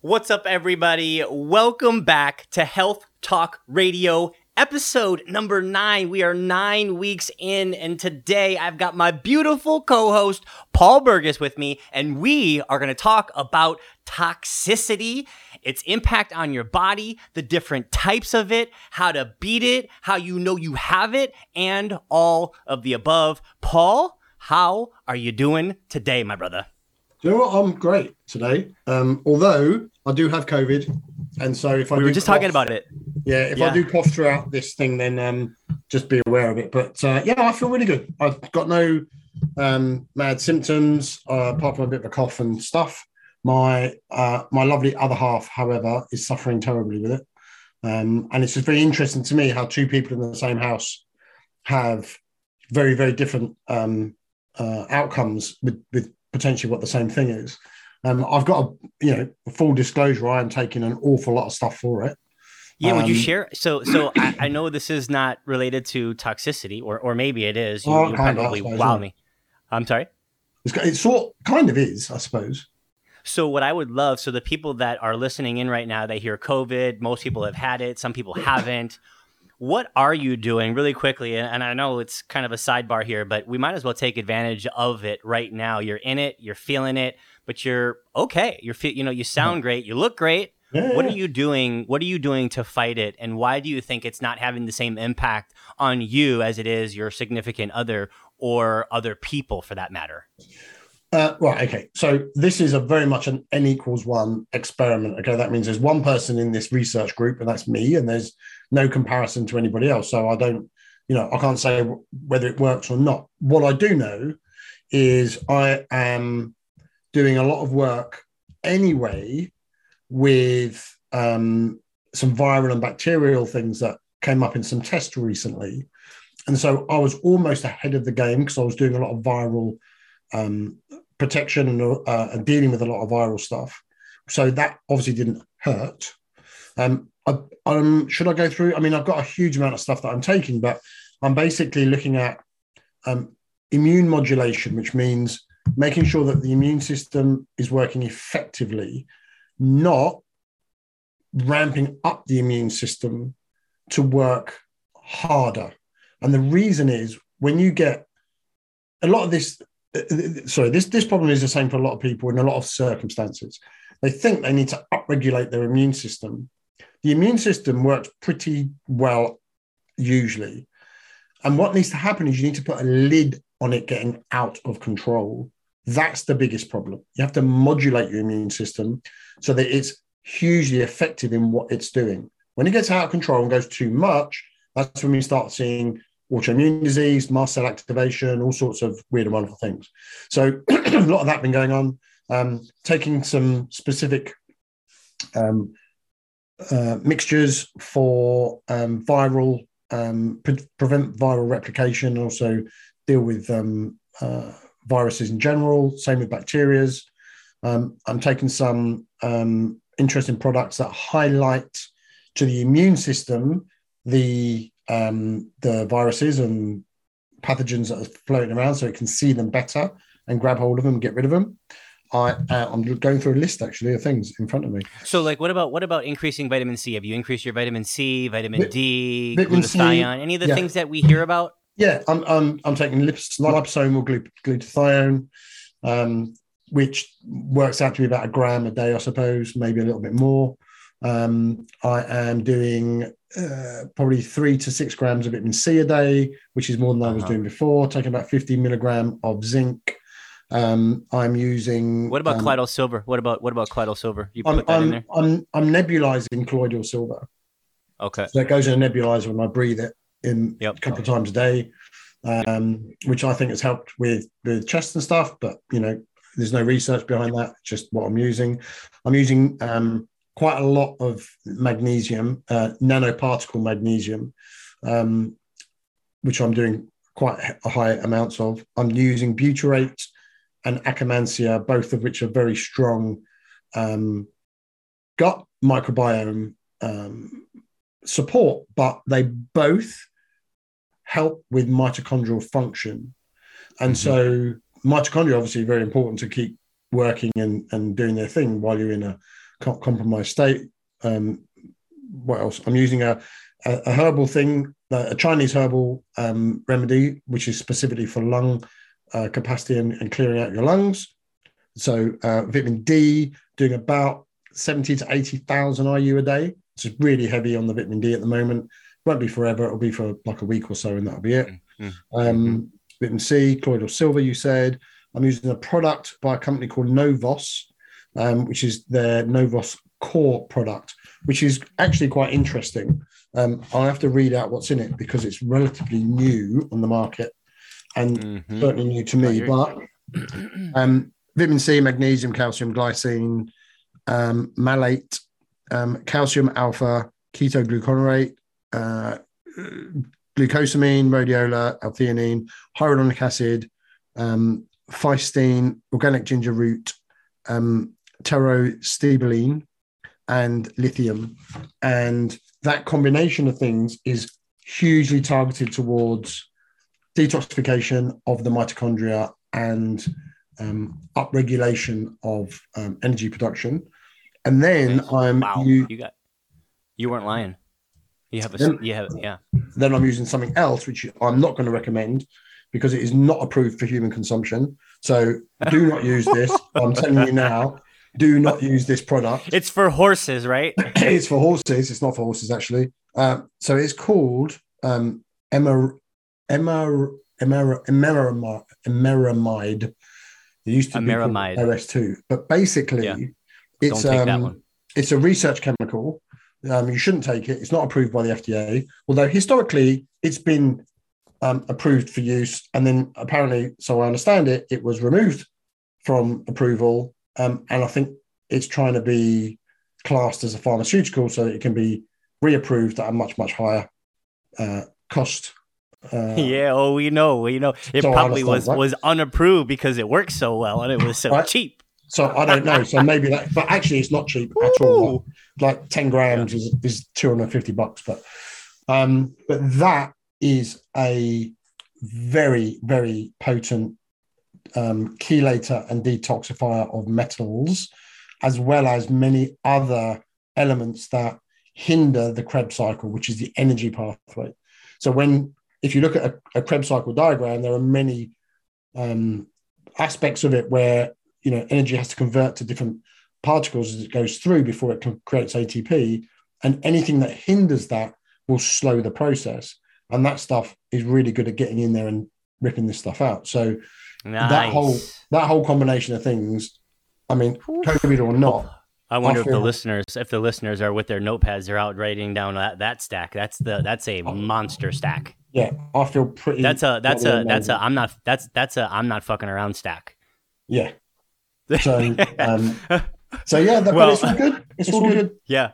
What's up, everybody? Welcome back to Health Talk Radio, episode number nine. We are nine weeks in, and today I've got my beautiful co host, Paul Burgess, with me, and we are going to talk about toxicity, its impact on your body, the different types of it, how to beat it, how you know you have it, and all of the above. Paul, how are you doing today, my brother? You know what? I'm great today. Um, although I do have COVID, and so if I we were just cough, talking about it. yeah, if Yeah. I do cough throughout this thing, then um, just be aware of it. But uh, yeah, I feel really good. I've got no um, mad symptoms uh, apart from a bit of a cough and stuff. My uh, my lovely other half, however, is suffering terribly with it, um, and it's just very interesting to me how two people in the same house have very very different um, uh, outcomes with with potentially what the same thing is. Um, I've got a you know full disclosure. I am taking an awful lot of stuff for it. Yeah, would you Um, share? So, so I, I know this is not related to toxicity, or or maybe it is. You, Oh, you of, probably suppose, wow me. I'm sorry. It's, it sort kind of is, I suppose. So, what I would love, so the people that are listening in right now, they hear COVID. Most people have had it. Some people haven't. What are you doing, really quickly? And, and I know it's kind of a sidebar here, but we might as well take advantage of it right now. You're in it. You're feeling it, but you're okay. You're fe- you know you mm-hmm. sound great. You look great. Yeah, What are you doing? What are you doing to fight it? And why do you think it's not having the same impact on you as it is your significant other or other people for that matter? Uh, right. Okay. So this is a very much an n equals one experiment. Okay. That means there's one person in this research group, and that's me, and there's no comparison to anybody else. So I don't, you know, I can't say whether it works or not. What I do know is I am doing a lot of work anyway with um, some viral and bacterial things that came up in some tests recently. And so I was almost ahead of the game because I was doing a lot of viral um, protection and, uh, and dealing with a lot of viral stuff. So that obviously didn't hurt. Um, I, um, should I go through? I mean, I've got a huge amount of stuff that I'm taking, but I'm basically looking at um, immune modulation, which means making sure that the immune system is working effectively, not ramping up the immune system to work harder. And the reason is when you get a lot of this, Uh, sorry, this, this problem is the same for a lot of people in a lot of circumstances. They think they need to upregulate their immune system. The immune system works pretty well usually. And what needs to happen is you need to put a lid on it getting out of control. That's the biggest problem. You have to modulate your immune system so that it's hugely effective in what it's doing. When it gets out of control and goes too much, that's when we start seeing autoimmune disease, mast cell activation, all sorts of weird and wonderful things. So a lot of that been going on. Um, taking some specific um, uh, mixtures for um, viral um, pre- prevent viral replication, and also deal with um, uh, viruses in general. Same with bacterias. Um, I'm taking some interesting products that highlight to the immune system the um, the viruses and pathogens that are floating around, so it can see them better and grab hold of them and get rid of them. I uh, I'm going through a list actually of things in front of me. So, like, what about what about increasing vitamin C? Have you increased your vitamin C, vitamin Vi- D, vitamin C, glutathione, any of the yeah. things that we hear about? Yeah, I'm I'm, I'm taking lips, liposomal glu- glutathione, um, which works out to be about a gram a day, I suppose, maybe a little bit more. Um, I am doing uh, probably three to six grams of vitamin C a day, which is more than I was Uh-huh. doing before. Taking about 50 milligram of zinc. Um, I'm using. What about um, colloidal silver? What about what about colloidal silver? You put I'm, that in I'm, there. I'm, I'm nebulizing colloidal silver. Okay. So it goes in a nebulizer when I breathe it in Yep. a couple of times a day, um, which I think has helped with the chest and stuff. But you know, there's no research behind that. Just what I'm using. I'm using um, quite a lot of magnesium, uh, nanoparticle magnesium, um, which I'm doing quite high amounts of. I'm using butyrate and Akkermansia, both of which are very strong um, gut microbiome um, support, but they both help with mitochondrial function. And so, mitochondria obviously very important to keep working and, and doing their thing while you're in a compromised state. Um, what else? I'm using a, a, a herbal thing, a Chinese herbal um, remedy, which is specifically for lung uh, capacity and, and, clearing out your lungs. So uh, vitamin D, doing about 70 to 80,000 IU a day. It's really heavy on the vitamin D at the moment. Won't be forever. It'll be for like a week or so, and that'll be it. Mm-hmm. Um, vitamin C, colloidal silver. You said I'm using a product by a company called Novos, um, which is their Novos Core product, which is actually quite interesting. Um, I'll have to read out what's in it because it's relatively new on the market and mm-hmm. certainly new to me. But um, vitamin C, magnesium, calcium, glycine, um, malate, um, calcium alpha, ketoglutarate, uh, glucosamine, rhodiola, L-theanine, hyaluronic acid, um, organic ginger root, um, pterostilbene, and lithium. And that combination of things is hugely targeted towards detoxification of the mitochondria and um, upregulation of um, energy production. And then I'm wow. you, you got you weren't lying. You have a then, you have yeah. Then I'm using something else which I'm not going to recommend because it is not approved for human consumption. So do not use this. I'm telling you now do not use this product. It's for horses, right? it's for horses. It's not for horses, actually. Um, so it's called um, emer, emer, emer, emeramide. emeramide. It used to Emeramide. be OS2, but basically, yeah. it's um, it's a research chemical. Um, you shouldn't take it. It's not approved by the FDA. Although historically, it's been um, approved for use, and then apparently, so I understand it, it was removed from approval um, and I think it's trying to be classed as a pharmaceutical so it can be reapproved at a much, much higher uh, cost. Uh, yeah, oh, we know, we know. It so probably was right? was unapproved because it works so well and it was so right? cheap. So I don't know. So maybe that, but actually, it's not cheap at all. Like, like ten grams yeah. is, is two hundred fifty bucks. But um, but that is a very very potent um, chelator and detoxifier of metals, as well as many other elements that hinder the Krebs cycle, which is the energy pathway. So when if you look at a, a Krebs cycle diagram, there are many um, aspects of it where you know energy has to convert to different particles as it goes through before it creates ATP, and anything that hinders that will slow the process. And that stuff is really good at getting in there and ripping this stuff out. So Nice. That whole that whole combination of things. I mean, COVID or not. I wonder I if the listeners, if the listeners are with their notepads, they're out writing down that, that stack. That's the that's a monster stack. Yeah, I feel pretty. That's a that's a that's a I'm not that's that's a I'm not fucking around stack. Yeah. So um, so yeah, that, well, but it's all good. It's, it's all good. good. Yeah.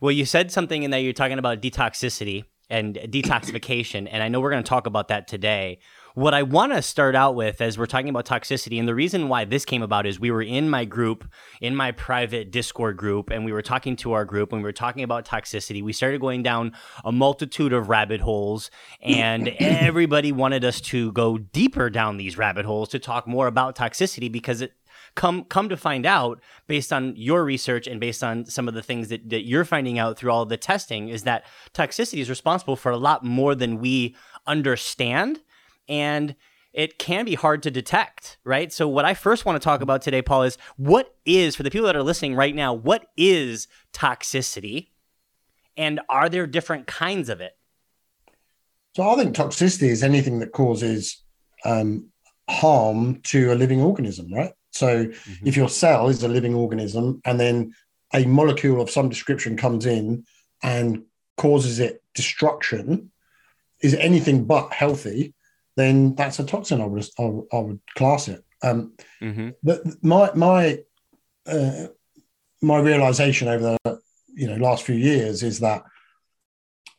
Well, you said something in there. You're talking about detoxicity and detoxification, and I know we're going to talk about that today. What I want to start out with as we're talking about toxicity, and the reason why this came about is we were in my group, in my private Discord group, and we were talking to our group and we were talking about toxicity. We started going down a multitude of rabbit holes, and everybody wanted us to go deeper down these rabbit holes to talk more about toxicity because it come come to find out based on your research and based on some of the things that, that you're finding out through all the testing is that toxicity is responsible for a lot more than we understand and it can be hard to detect, right? So, what I first want to talk about today, Paul, is what is, for the people that are listening right now, what is toxicity? And are there different kinds of it? So, I think toxicity is anything that causes um, harm to a living organism, right? So, mm-hmm. if your cell is a living organism and then a molecule of some description comes in and causes it destruction, is anything but healthy then that's a toxin. I would I, I would class it. Um, mm-hmm. But my my uh, my realization over the you know last few years is that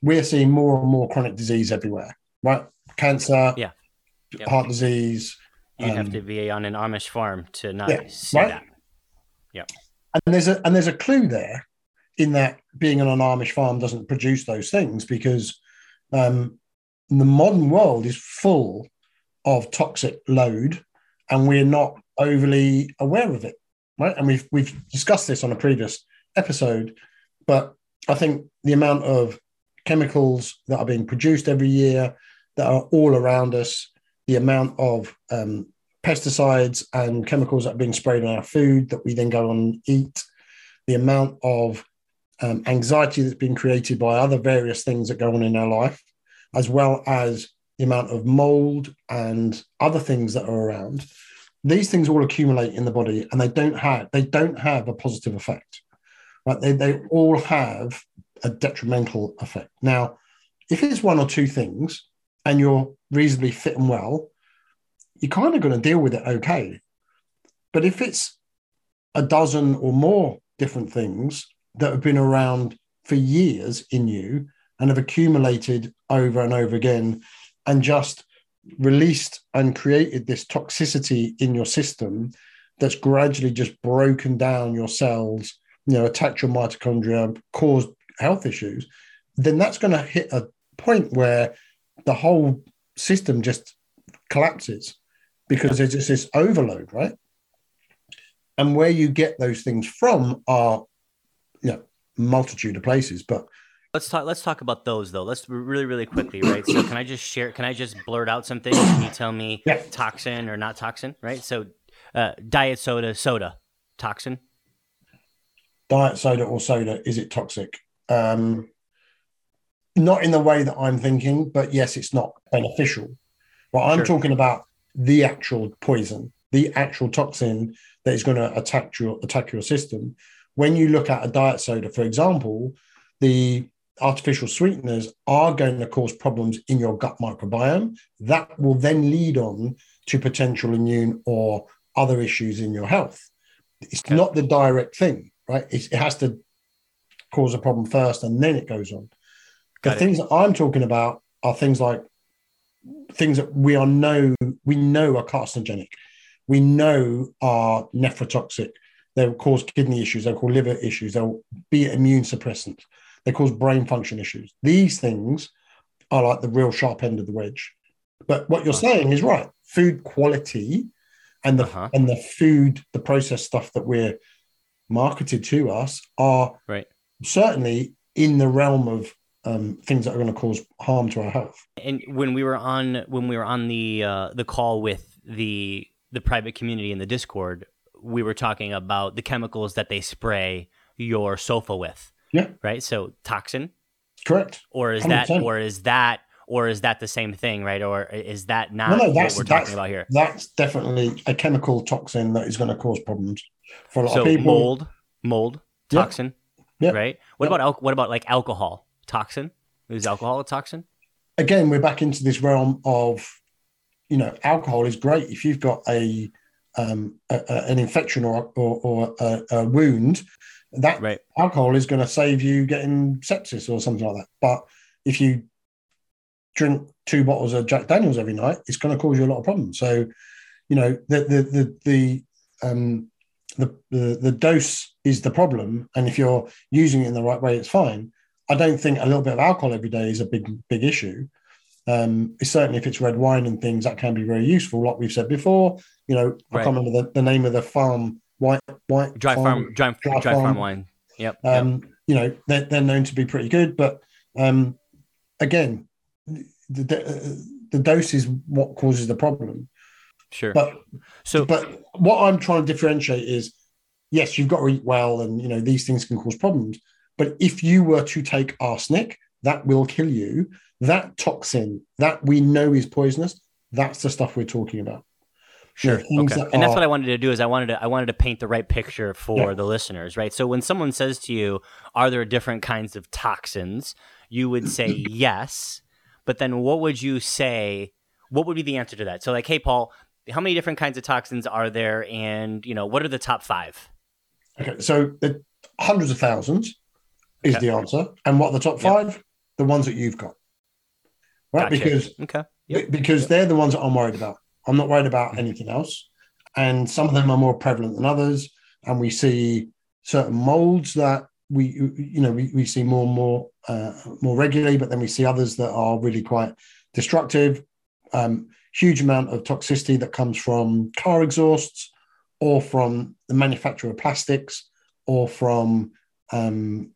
we're seeing more and more chronic disease everywhere. Right, cancer, yeah, yep. heart disease. You um, have to be on an Amish farm to not yeah, see right? that. Yeah, and there's a and there's a clue there in that being on an Amish farm doesn't produce those things because um, the modern world is full of toxic load and we're not overly aware of it right? And we've we've discussed this on a previous episode, but I think the amount of chemicals that are being produced every year that are all around us, the amount of um, pesticides and chemicals that are being sprayed on our food that we then go and eat, the amount of um, anxiety that's been created by other various things that go on in our life, as well as the amount of mold and other things that are around. These things all accumulate in the body, and they don't have they don't have a positive effect. Right? They they all have a detrimental effect. Now, if it's one or two things, and you're reasonably fit and well, you're kind of going to deal with it okay. But if it's a dozen or more different things that have been around for years in you and have accumulated over and over again and just released and created this toxicity in your system that's gradually just broken down your cells, you know, attacked your mitochondria, caused health issues, then that's going to hit a point where the whole system just collapses because there's just this overload, right? And where you get those things from are, you know, multitude of places. But let's talk. Let's talk about those though. Let's really, really quickly, right? So, can I just share? Can I just blurt out something? Can you tell me toxin or not toxin? Right. So, uh, diet soda, soda, toxin. Diet soda or soda, is it toxic? Um, not in the way that I'm thinking, but yes, it's not beneficial. Well, I'm sure. talking about the actual poison, the actual toxin that is going to attack your attack your system. When you look at a diet soda, for example, the artificial sweeteners are going to cause problems in your gut microbiome. That will then lead on to potential immune or other issues in your health. It's okay. not the direct thing, right? It's, it has to cause a problem first and then it goes on. The Got things it. that I'm talking about are things like things that we are know we know are carcinogenic, we know are nephrotoxic. They'll cause kidney issues. They'll cause liver issues. They'll be immune suppressant. They cause brain function issues. These things are like the real sharp end of the wedge. But what you're saying is right. Food quality and the uh-huh. and the food, the processed stuff that we're marketed to us are right. certainly in the realm of um, things that are going to cause harm to our health. And when we were on when we were on the uh, the call with the the private community in the Discord, we were talking about the chemicals that they spray your sofa with. Yeah. Right. So toxin. Correct. Or is 100%. that or is that or is that the same thing, right? Or is that not no, no, what we're talking about here? That's definitely a chemical toxin that is going to cause problems for a lot so of people. Mold, mold, toxin. Yeah. Right. What about al- what about like alcohol? toxin? Is alcohol a toxin? Again, we're back into this realm of, you know, alcohol is great if you've got a, um, a, a an infection or or, or a, a, wound. That right. alcohol is going to save you getting sepsis or something like that. But if you drink two bottles of Jack Daniels every night, it's going to cause you a lot of problems. So, you know, the the the the um, the, the, the dose is the problem, and if you're using it in the right way, it's fine. I don't think a little bit of alcohol every day is a big big issue. Um, certainly if it's red wine and things that can be very useful. Like we've said before, you know, right. I can't remember the, the, name of the farm white white dry farm, farm dry, dry, dry farm. farm. wine. Yep. Um, yep. You know, they're, they're known to be pretty good, but um, again, the, the, the dose is what causes the problem. Sure. But so, but what I'm trying to differentiate is, yes, you've got to eat well, and you know these things can cause problems. But if you were to take arsenic, that will kill you. That toxin that we know is poisonous, that's the stuff we're talking about. Sure. okay. That and that's what I wanted to do is I wanted to I wanted to paint the right picture for yeah. the listeners, right? So when someone says to you, "Are there different kinds of toxins?" you would say yes, but then what would you say? What would be the answer to that? So like, "Hey Paul, how many different kinds of toxins are there and, you know, what are the top 5?" Okay. So the hundreds of thousands is okay. the answer. And what are the top five? Yep. The ones that you've got. Right? Gotcha. Because okay. Yep. because yep. they're the ones that I'm worried about. I'm not worried about anything else. And some of them are more prevalent than others. And we see certain molds that we you know we, we see more and more uh, more regularly, but then we see others that are really quite destructive. Um, huge amount of toxicity that comes from car exhausts or from the manufacture of plastics or from um,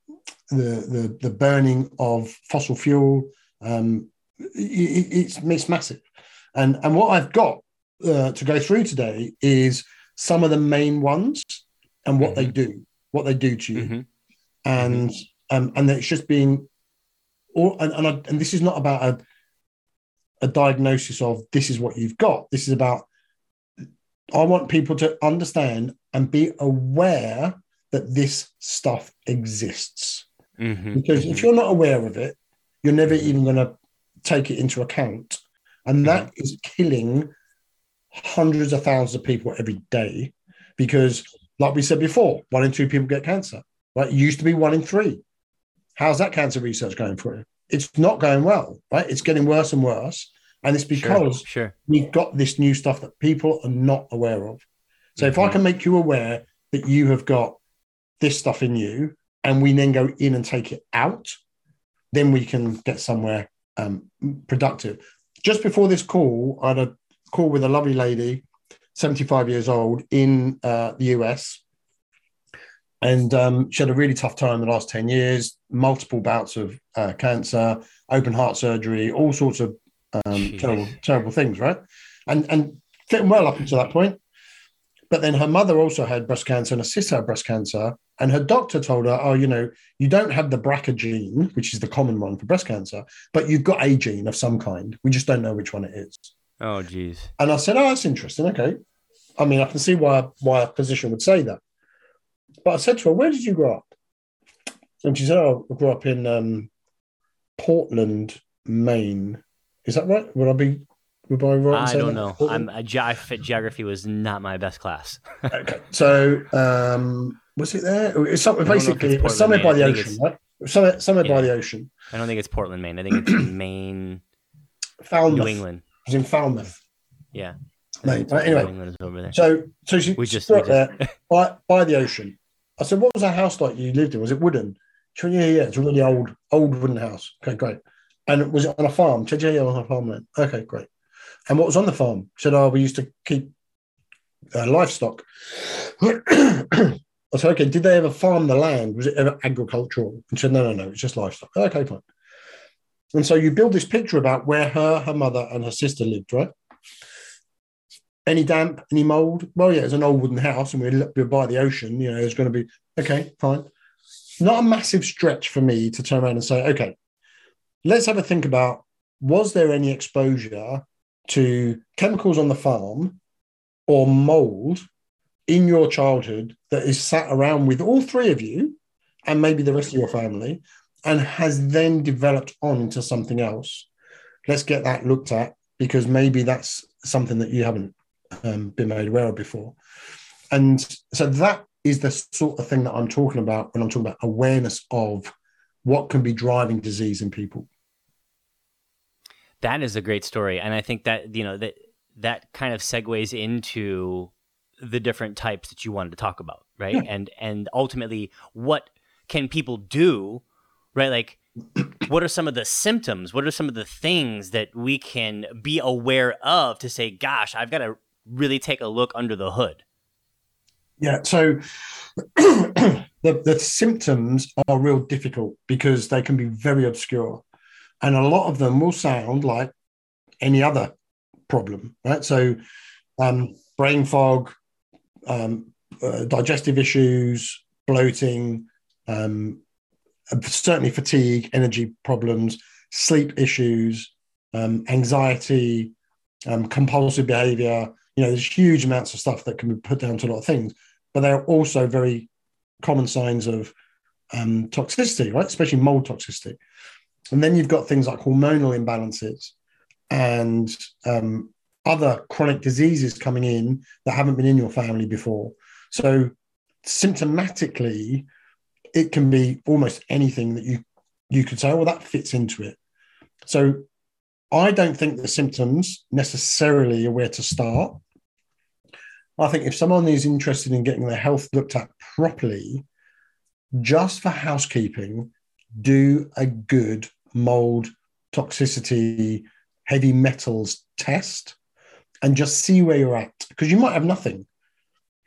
the, the the burning of fossil fuel. Um, it, it's it's massive, and and what I've got uh, to go through today is some of the main ones and what mm-hmm. they do, what they do to you, mm-hmm. and mm-hmm. um, and it's just being, all and and, I, and this is not about a a diagnosis of this is what you've got. This is about I want people to understand and be aware that this stuff exists. Mm-hmm. Because if mm-hmm. you're not aware of it, you're never even going to take it into account. And that mm-hmm. is killing hundreds of thousands of people every day. Because, like we said before, one in two people get cancer. Right? It used to be one in three. How's that cancer research going for you? It's not going well, right? It's getting worse and worse. And it's because sure, sure. we've got this new stuff that people are not aware of. So mm-hmm. if I mm-hmm. can make you aware that you have got this stuff in you, and we then go in and take it out, then we can get somewhere um, productive. Just before this call, I had a call with a lovely lady, 75 years old, in uh, the US. And um, she had a really tough time the last 10 years, multiple bouts of uh, cancer, open heart surgery, all sorts of um, terrible, terrible things, right? And and fitting well up until that point. But then her mother also had breast cancer and her sister had breast cancer. And her doctor told her, oh, you know, you don't have the BRCA gene, which is the common one for breast cancer, but you've got a gene of some kind. We just don't know which one it is. Oh, geez. And I said, oh, that's interesting. Okay. I mean, I can see why, why a physician would say that. But I said to her, where did you grow up? And she said, oh, I grew up in um, Portland, Maine. Is that right? Would I be I right? I don't know. I'm a ge- geography was not my best class. okay, so um, was it there? It's something basically it's somewhere by the ocean, right? Somewhere, somewhere yeah. by the ocean. I don't think it's Portland, Maine. I think it's Maine, Falmouth, New England. It's in Falmouth. Yeah. Maine. Right, anyway, so so she, we just, we just... there by by the ocean. I said, "What was that house like you lived in? Was it wooden?" She went, "Yeah, yeah, it's a really old old wooden house." Okay, great. And was it on a farm? She said, "Yeah, on a farmland." Okay, great. And what was on the farm? Said, "Oh, we used to keep uh, livestock." I said, "Okay, did they ever farm the land? Was it ever agricultural?" And she said, "No, no, no, it's just livestock." Okay, fine. And so you build this picture about where her, her mother, and her sister lived, right? Any damp, any mold? Well, yeah, it's an old wooden house, and we're, we're by the ocean. You know, there's going to be okay, fine. Not a massive stretch for me to turn around and say, okay, let's have a think about was there any exposure to chemicals on the farm or mold in your childhood that is sat around with all three of you and maybe the rest of your family and has then developed on into something else. Let's get that looked at because maybe that's something that you haven't um, been made aware of before. And so that is the sort of thing that I'm talking about when I'm talking about awareness of what can be driving disease in people. That is a great story, and I think that you know that that kind of segues into the different types that you wanted to talk about, right? Yeah. And and ultimately, what can people do, right? Like, what are some of the symptoms? What are some of the things that we can be aware of to say, "Gosh, I've got to really take a look under the hood." Yeah. So the the symptoms are real difficult because they can be very obscure and a lot of them will sound like any other problem, right? So, um, brain fog, um, uh, digestive issues, bloating, um, certainly fatigue, energy problems, sleep issues, um, anxiety, um, compulsive behavior. You know, there's huge amounts of stuff that can be put down to a lot of things, but they are also very common signs of um, toxicity, right? Especially mold toxicity. And then you've got things like hormonal imbalances and um, other chronic diseases coming in that haven't been in your family before. So symptomatically, it can be almost anything that you you could say, well, that fits into it. So I don't think the symptoms necessarily are where to start. I think if someone is interested in getting their health looked at properly, just for housekeeping, do a good mold, toxicity, heavy metals test and just see where you're at because you might have nothing,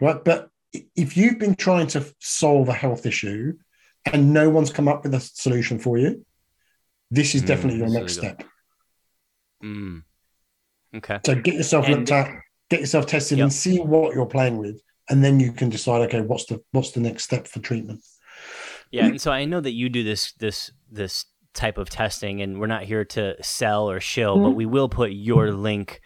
right? But if you've been trying to solve a health issue and no one's come up with a solution for you, this is Mm, definitely your next you step. Mm. Okay. So get yourself And- looked at, get yourself tested, Yep. and see what you're playing with, and then you can decide, okay, what's the what's the next step for treatment? Yeah, and so I know that you do this this this type of testing, and we're not here to sell or shill, but Mhm. we will put your link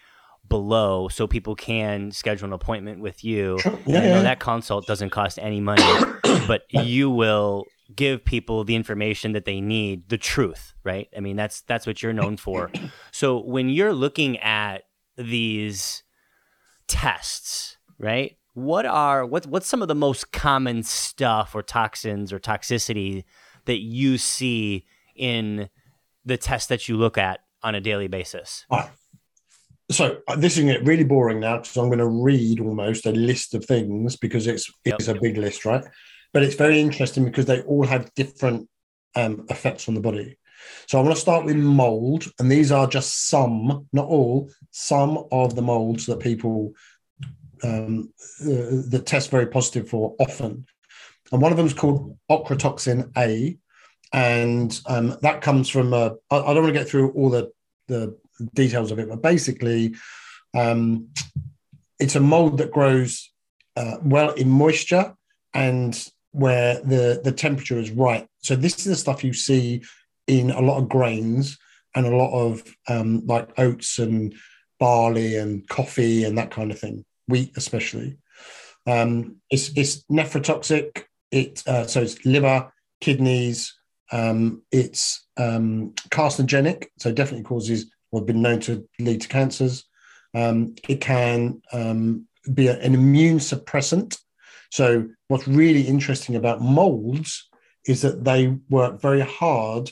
below so people can schedule an appointment with you. Sure. Yeah, I know yeah. that consult doesn't cost any money, but you will give people the information that they need, the truth, right? I mean, that's that's what you're known for. So when you're looking at these tests, right? What are what what's some of the most common stuff or toxins or toxicity that you see in the tests that you look at on a daily basis? So uh, this is going to get really boring now because I'm going to read almost a list of things because it's Yep. it's a big list, right? But it's very interesting because they all have different um, effects on the body. So I want to start with mold, and these are just some, not all, some of the molds that people um, uh, that test very positive for often. And one of them is called ochratoxin A, and um, that comes from. Uh, I, don't want to get through all the the details of it, but basically, um, it's a mold that grows uh, well in moisture and where the the temperature is right. So this is the stuff you see in a lot of grains and a lot of um, like oats and barley and coffee and that kind of thing, wheat especially. Um, it's it's nephrotoxic. It uh, so it's liver, kidneys. Um, it's um, carcinogenic, so definitely causes or been known to lead to cancers. Um, it can um, be a- an immune suppressant. So what's really interesting about molds is that they work very hard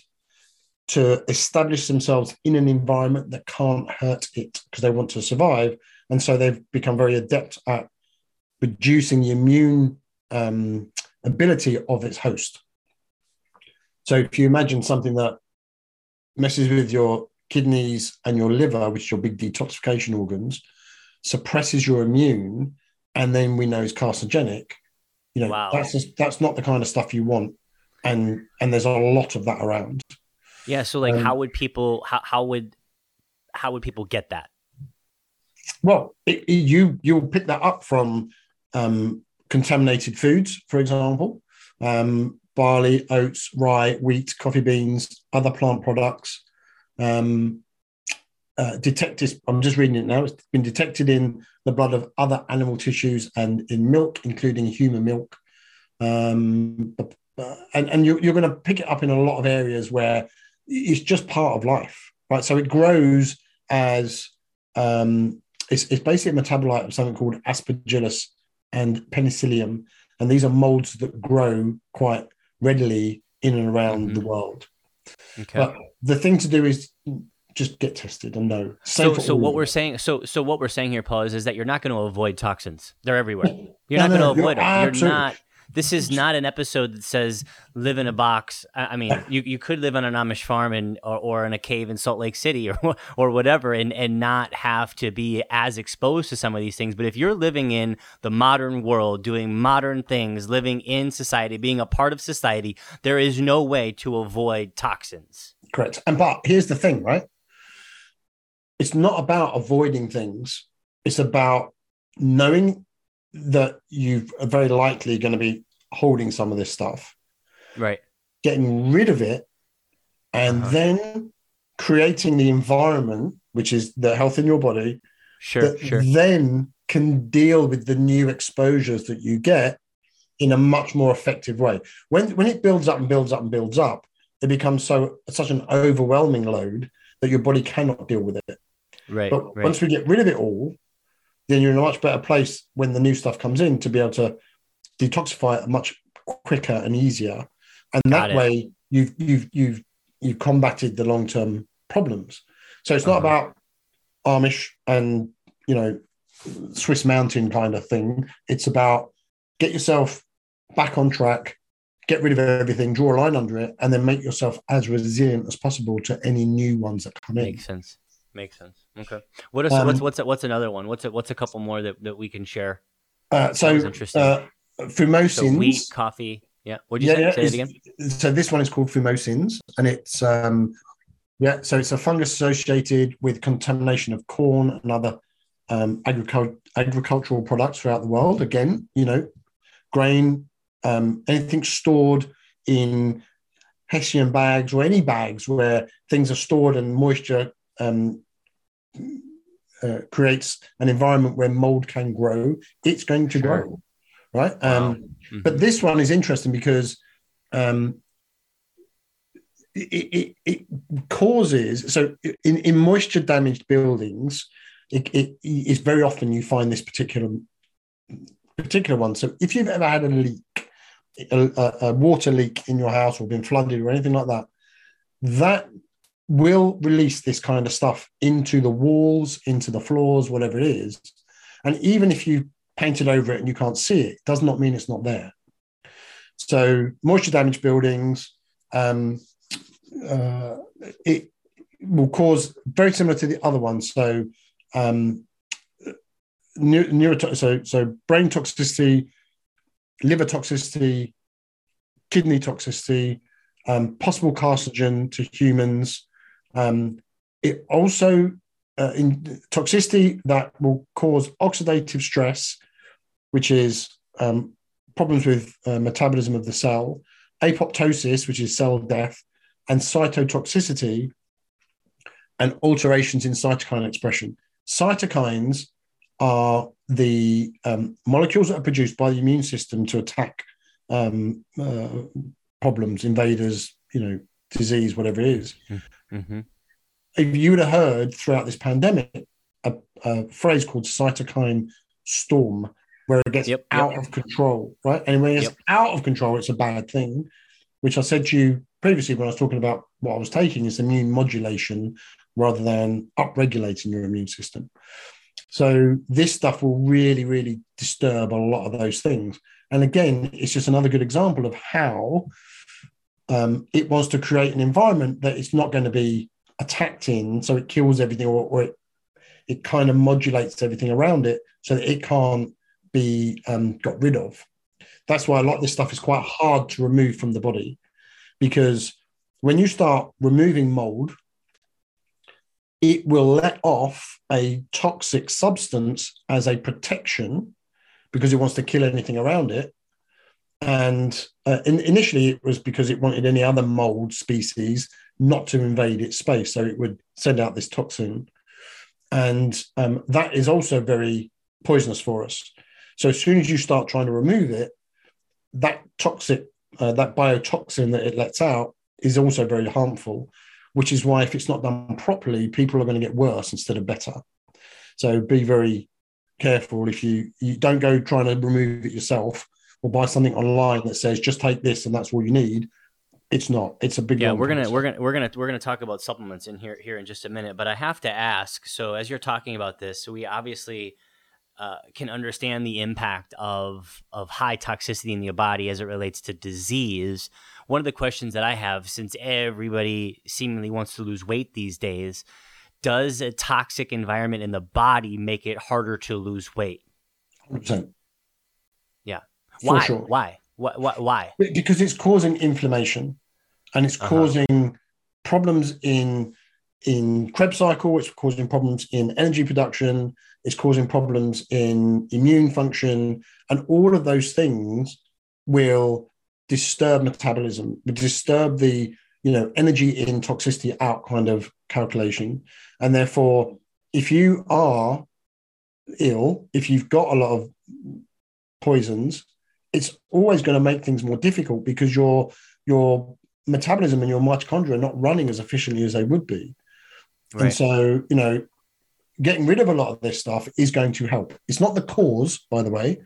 to establish themselves in an environment that can't hurt it because they want to survive. And so they've become very adept at reducing the immune um, ability of its host. So if you imagine something that messes with your kidneys and your liver, which is your big detoxification organs, suppresses your immune, and then we know is carcinogenic, you know, Wow. that's just, that's not the kind of stuff you want. And and there's a lot of that around. Yeah, so like Um, how would people how, how would how would people get that? Well, it, it- you you'll pick that up from um, contaminated foods, for example, um, barley, oats, rye, wheat, coffee beans, other plant products. Um, uh, detected. I'm just reading it now. It's been detected in the blood of other animal tissues and in milk, including human milk. Um, uh, and and you, you're going to pick it up in a lot of areas where it's just part of life, right? So it grows as um, it's, it's basically a metabolite of something called aspergillus and penicillium, and these are molds that grow quite readily in and around Mhm. the world. Okay. But the thing to do is just get tested and know. Same so so what we're saying so so what we're saying here paul is, is that you're not going to avoid toxins they're everywhere you're No, not going to no, avoid them you're not this is not an episode that says live in a box i mean you, you could live on an amish farm and or, or in a cave in salt lake city or or whatever and and not have to be as exposed to some of these things but if you're living in the modern world doing modern things living in society being a part of society there is no way to avoid toxins Correct. And but here's the thing, right? It's not about avoiding things. It's about knowing that you are very likely going to be holding some of this stuff, right getting rid of it, and Uh-huh. then creating the environment, which is the health in your body, sure that sure then can deal with the new exposures that you get in a much more effective way. When when it builds up and builds up and builds up, it becomes so such an overwhelming load that your body cannot deal with it. right But right once we get rid of it all, then you're in a much better place when the new stuff comes in to be able to detoxify it much quicker and easier. And Got that it. way you've you've you've you've combated the long-term problems. So it's not Uh-huh. about Amish and you know Swiss mountain kind of thing. It's about get yourself back on track, get rid of everything, draw a line under it, and then make yourself as resilient as possible to any new ones that come in. Makes sense. Makes sense. Okay. What is Um, what's what's what's another one? What's a, what's a couple more that, that we can share? Uh, so interesting. uh, So wheat, coffee. Yeah. What did you yeah, say? Yeah, say it again. So this one is called fumonisins, and it's um, yeah. So it's a fungus associated with contamination of corn and other um, agricul- agricultural products throughout the world. Again, you know, grain, um, anything stored in hessian bags or any bags where things are stored and moisture um, uh, creates an environment where mold can grow, it's going to sure. grow, right? Wow. Um, mm-hmm. But this one is interesting because um, it, it, it, causes so in, in moisture damaged buildings, it, it is very often you find this particular particular one. So if you've ever had a leak, a, a water leak in your house or been flooded or anything like that, that will release this kind of stuff into the walls, into the floors, whatever it is. And even if you painted over it and you can't see it, it does not mean it's not there. So moisture damaged buildings, um, uh, it will cause very similar to the other ones. So um, neuro, so so brain toxicity, liver toxicity, kidney toxicity, um, possible carcinogen to humans, um, it also uh, in toxicity that will cause oxidative stress, which is um, problems with uh, metabolism of the cell, apoptosis, which is cell death, and cytotoxicity, and alterations in cytokine expression. Cytokines are the um, molecules that are produced by the immune system to attack um, uh, problems, invaders, you know, disease, whatever it is. Mm-hmm. If you would have heard throughout this pandemic a, a phrase called cytokine storm, where it gets yep, out yep. of control, right? And when it's yep. out of control, it's a bad thing, which I said to you previously when I was talking about what I was taking is immune modulation rather than upregulating your immune system. So this stuff will really, really disturb a lot of those things. And again, it's just another good example of how um, it wants to create an environment that it's not going to be attacked in, so it kills everything, or, or it it kind of modulates everything around it so that it can't be um, got rid of. That's why a lot of this stuff is quite hard to remove from the body, because when you start removing mold, it will let off a toxic substance as a protection because it wants to kill anything around it and uh, in, initially, it was because it wanted any other mold species not to invade its space. So it would send out this toxin. And um, that is also very poisonous for us. So as soon as you start trying to remove it, that toxic, uh, that biotoxin that it lets out is also very harmful, which is why if it's not done properly, people are going to get worse instead of better. So be very careful if you you don't go trying to remove it yourself or buy something online that says just take this and that's all you need it's not. It's a big yeah we're gonna we're gonna we're gonna we're gonna talk about supplements in here here in just a minute but i have to ask so as you're talking about this we obviously uh, can understand the impact of of high toxicity in the body as it relates to disease. One of the questions that i have since everybody seemingly wants to lose weight these days does a toxic environment in the body make it harder to lose weight? 100%. Why? Sure. Why? Why? Why? Because it's causing inflammation, and it's uh-huh. causing problems in in Krebs cycle. It's causing problems in energy production. It's causing problems in immune function, and all of those things will disturb metabolism, disturb the you know energy in toxicity out kind of calculation, and therefore, if you are ill, if you've got a lot of poisons, it's always going to make things more difficult because your your metabolism and your mitochondria are not running as efficiently as they would be. Right. And so, you know, getting rid of a lot of this stuff is going to help. It's not the cause, by the way,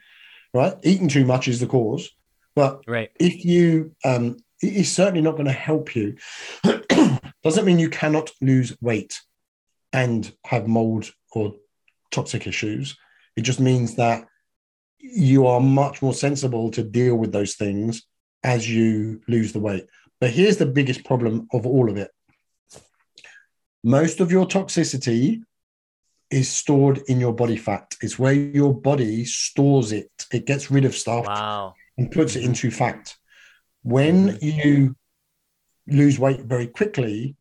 right? Eating too much is the cause. But right. if you, um, it is certainly not going to help you. Doesn't mean you cannot lose weight and have mold or toxic issues. It just means that you are much more sensible to deal with those things as you lose the weight. But here's the biggest problem of all of it most of your toxicity is stored in your body fat. It's where your body stores it. It gets rid of stuff wow. and puts it into fat. When mm-hmm. you lose weight very quickly,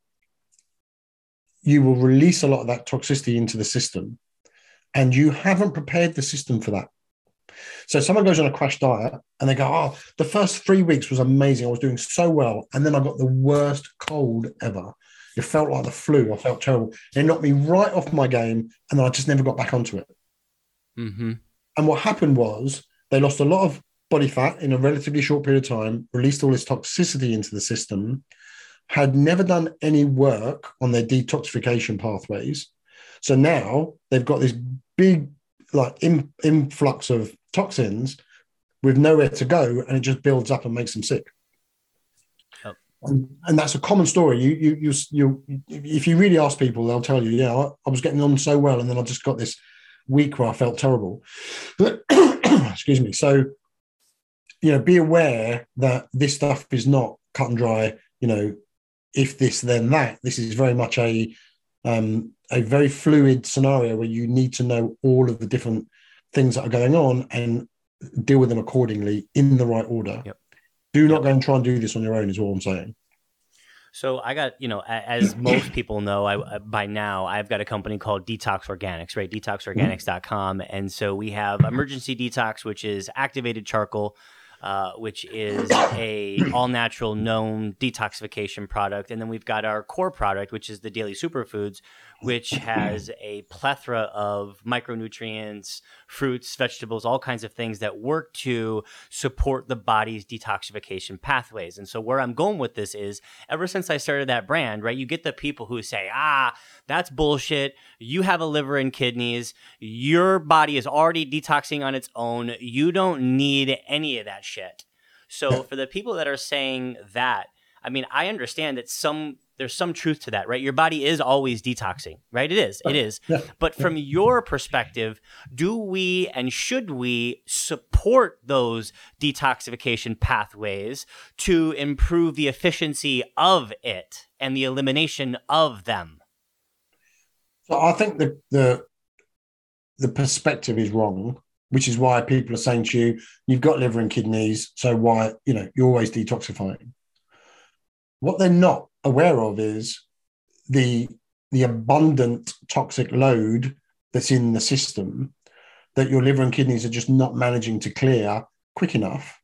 you will release a lot of that toxicity into the system. And you haven't prepared the system for that. So someone goes on a crash diet and they go, Oh, the first three weeks was amazing. I was doing so well. And then I got the worst cold ever. It felt like the flu. I felt terrible. It knocked me right off my game. And then I just never got back onto it. Mm-hmm. And what happened was they lost a lot of body fat in a relatively short period of time, released all this toxicity into the system, had never done any work on their detoxification pathways. So now they've got this big like in, influx of toxins with nowhere to go, and it just builds up and makes them sick. And, and, that's a common story. You, you, you, you, if you really ask people, they'll tell you, yeah, I, I was getting on so well, and then I just got this week where I felt terrible. Excuse me. So, you know, be aware that this stuff is not cut and dry. You know, if this then that. This is very much a um, a very fluid scenario where you need to know all of the different things that are going on and deal with them accordingly in the right order. Yep. Do not yep. go and try and do this on your own. Is what I'm saying. So I got, you know, as most people know, I by now I've got a company called Detox Organics, right? Detoxorganics.com, and so we have Emergency Detox, which is activated charcoal uh, which is a all natural known detoxification product, and then we've got our core product, which is the Daily Superfoods, which has a plethora of micronutrients, fruits, vegetables, all kinds of things that work to support the body's detoxification pathways. And so, where I'm going with this is ever since I started that brand, right, you get the people who say, ah, that's bullshit. You have a liver and kidneys. Your body is already detoxing on its own. You don't need any of that shit. So, for the people that are saying that, I mean, I understand that some there's some truth to that, right? Your body is always detoxing, right? It is. It is. But from your perspective, do we and should we support those detoxification pathways to improve the efficiency of it and the elimination of them? So I think the the the perspective is wrong, which is why people are saying to you, you've got liver and kidneys, so why, you know, you're always detoxifying. What they're not aware of is the the abundant toxic load that's in the system that your liver and kidneys are just not managing to clear quick enough.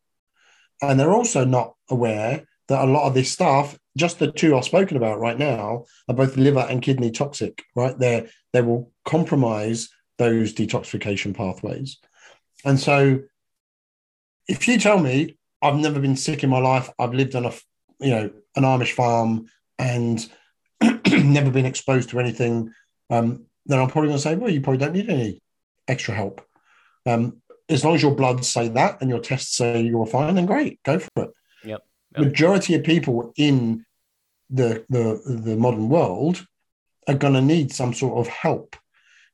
And they're also not aware that a lot of this stuff, just the two I've spoken about right now, are both liver and kidney toxic, right? They they will compromise those detoxification pathways. And so if you tell me I've never been sick in my life, I've lived on a you know an Amish farm and never been exposed to anything, um, then I'm probably going to say, well, you probably don't need any extra help. Um, as long as your bloods say that and your tests say you're fine, then great, go for it. Yep. yep. Majority of people in the the the modern world are going to need some sort of help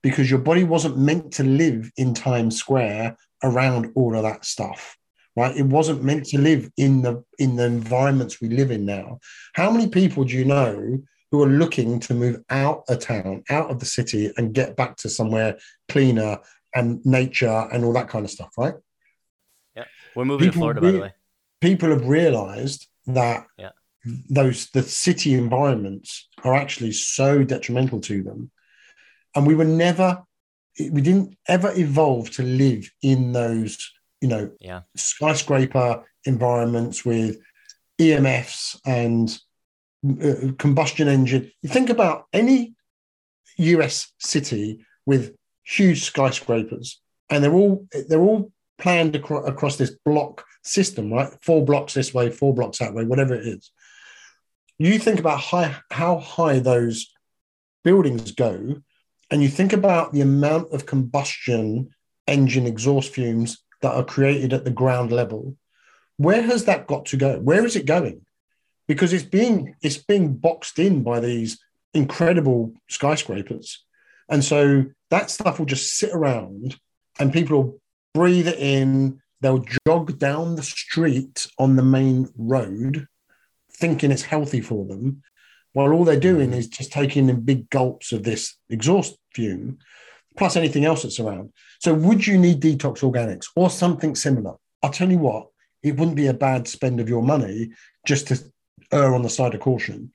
because your body wasn't meant to live in Times Square around all of that stuff right? It wasn't meant to live in the in the environments we live in now. How many people do you know who are looking to move out of town out of the city and get back to somewhere cleaner and nature and all that kind of stuff right? Yeah. We're moving people to florida by the way. people have realized that yeah. those the city environments are actually so detrimental to them. And we were never we didn't ever evolve to live in those you know, yeah. skyscraper environments with EMFs and uh, combustion engine. You think about any US city with huge skyscrapers, and they're all they're all planned acro- across this block system, right? Four blocks this way, four blocks that way, whatever it is. You think about high, how high those buildings go, and you think about the amount of combustion engine exhaust fumes that are created at the ground level, where has that got to go? Where is it going? Because it's being it's being boxed in by these incredible skyscrapers. And so that stuff will just sit around and people will breathe it in. They'll jog down the street on the main road thinking it's healthy for them, while all they're doing mm. is just taking in big gulps of this exhaust fume plus anything else that's around. So, would you need detox organics or something similar? I'll tell you what, it wouldn't be a bad spend of your money just to err on the side of caution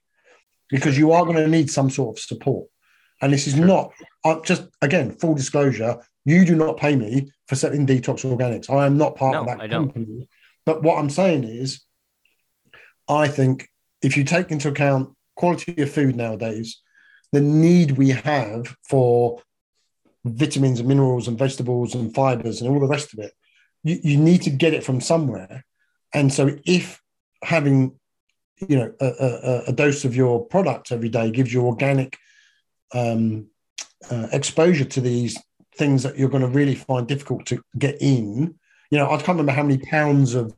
because you are going to need some sort of support. And this is not uh, just again full disclosure. You do not pay me for selling detox organics. I am not part no, of that I company. Don't. But what I'm saying is, I think if you take into account quality of food nowadays, the need we have for vitamins and minerals and vegetables and fibers and all the rest of it, you, you need to get it from somewhere. And so if having you know a, a, a dose of your product every day gives you organic um, uh, exposure to these things that you're going to really find difficult to get in. You know, I can't remember how many pounds of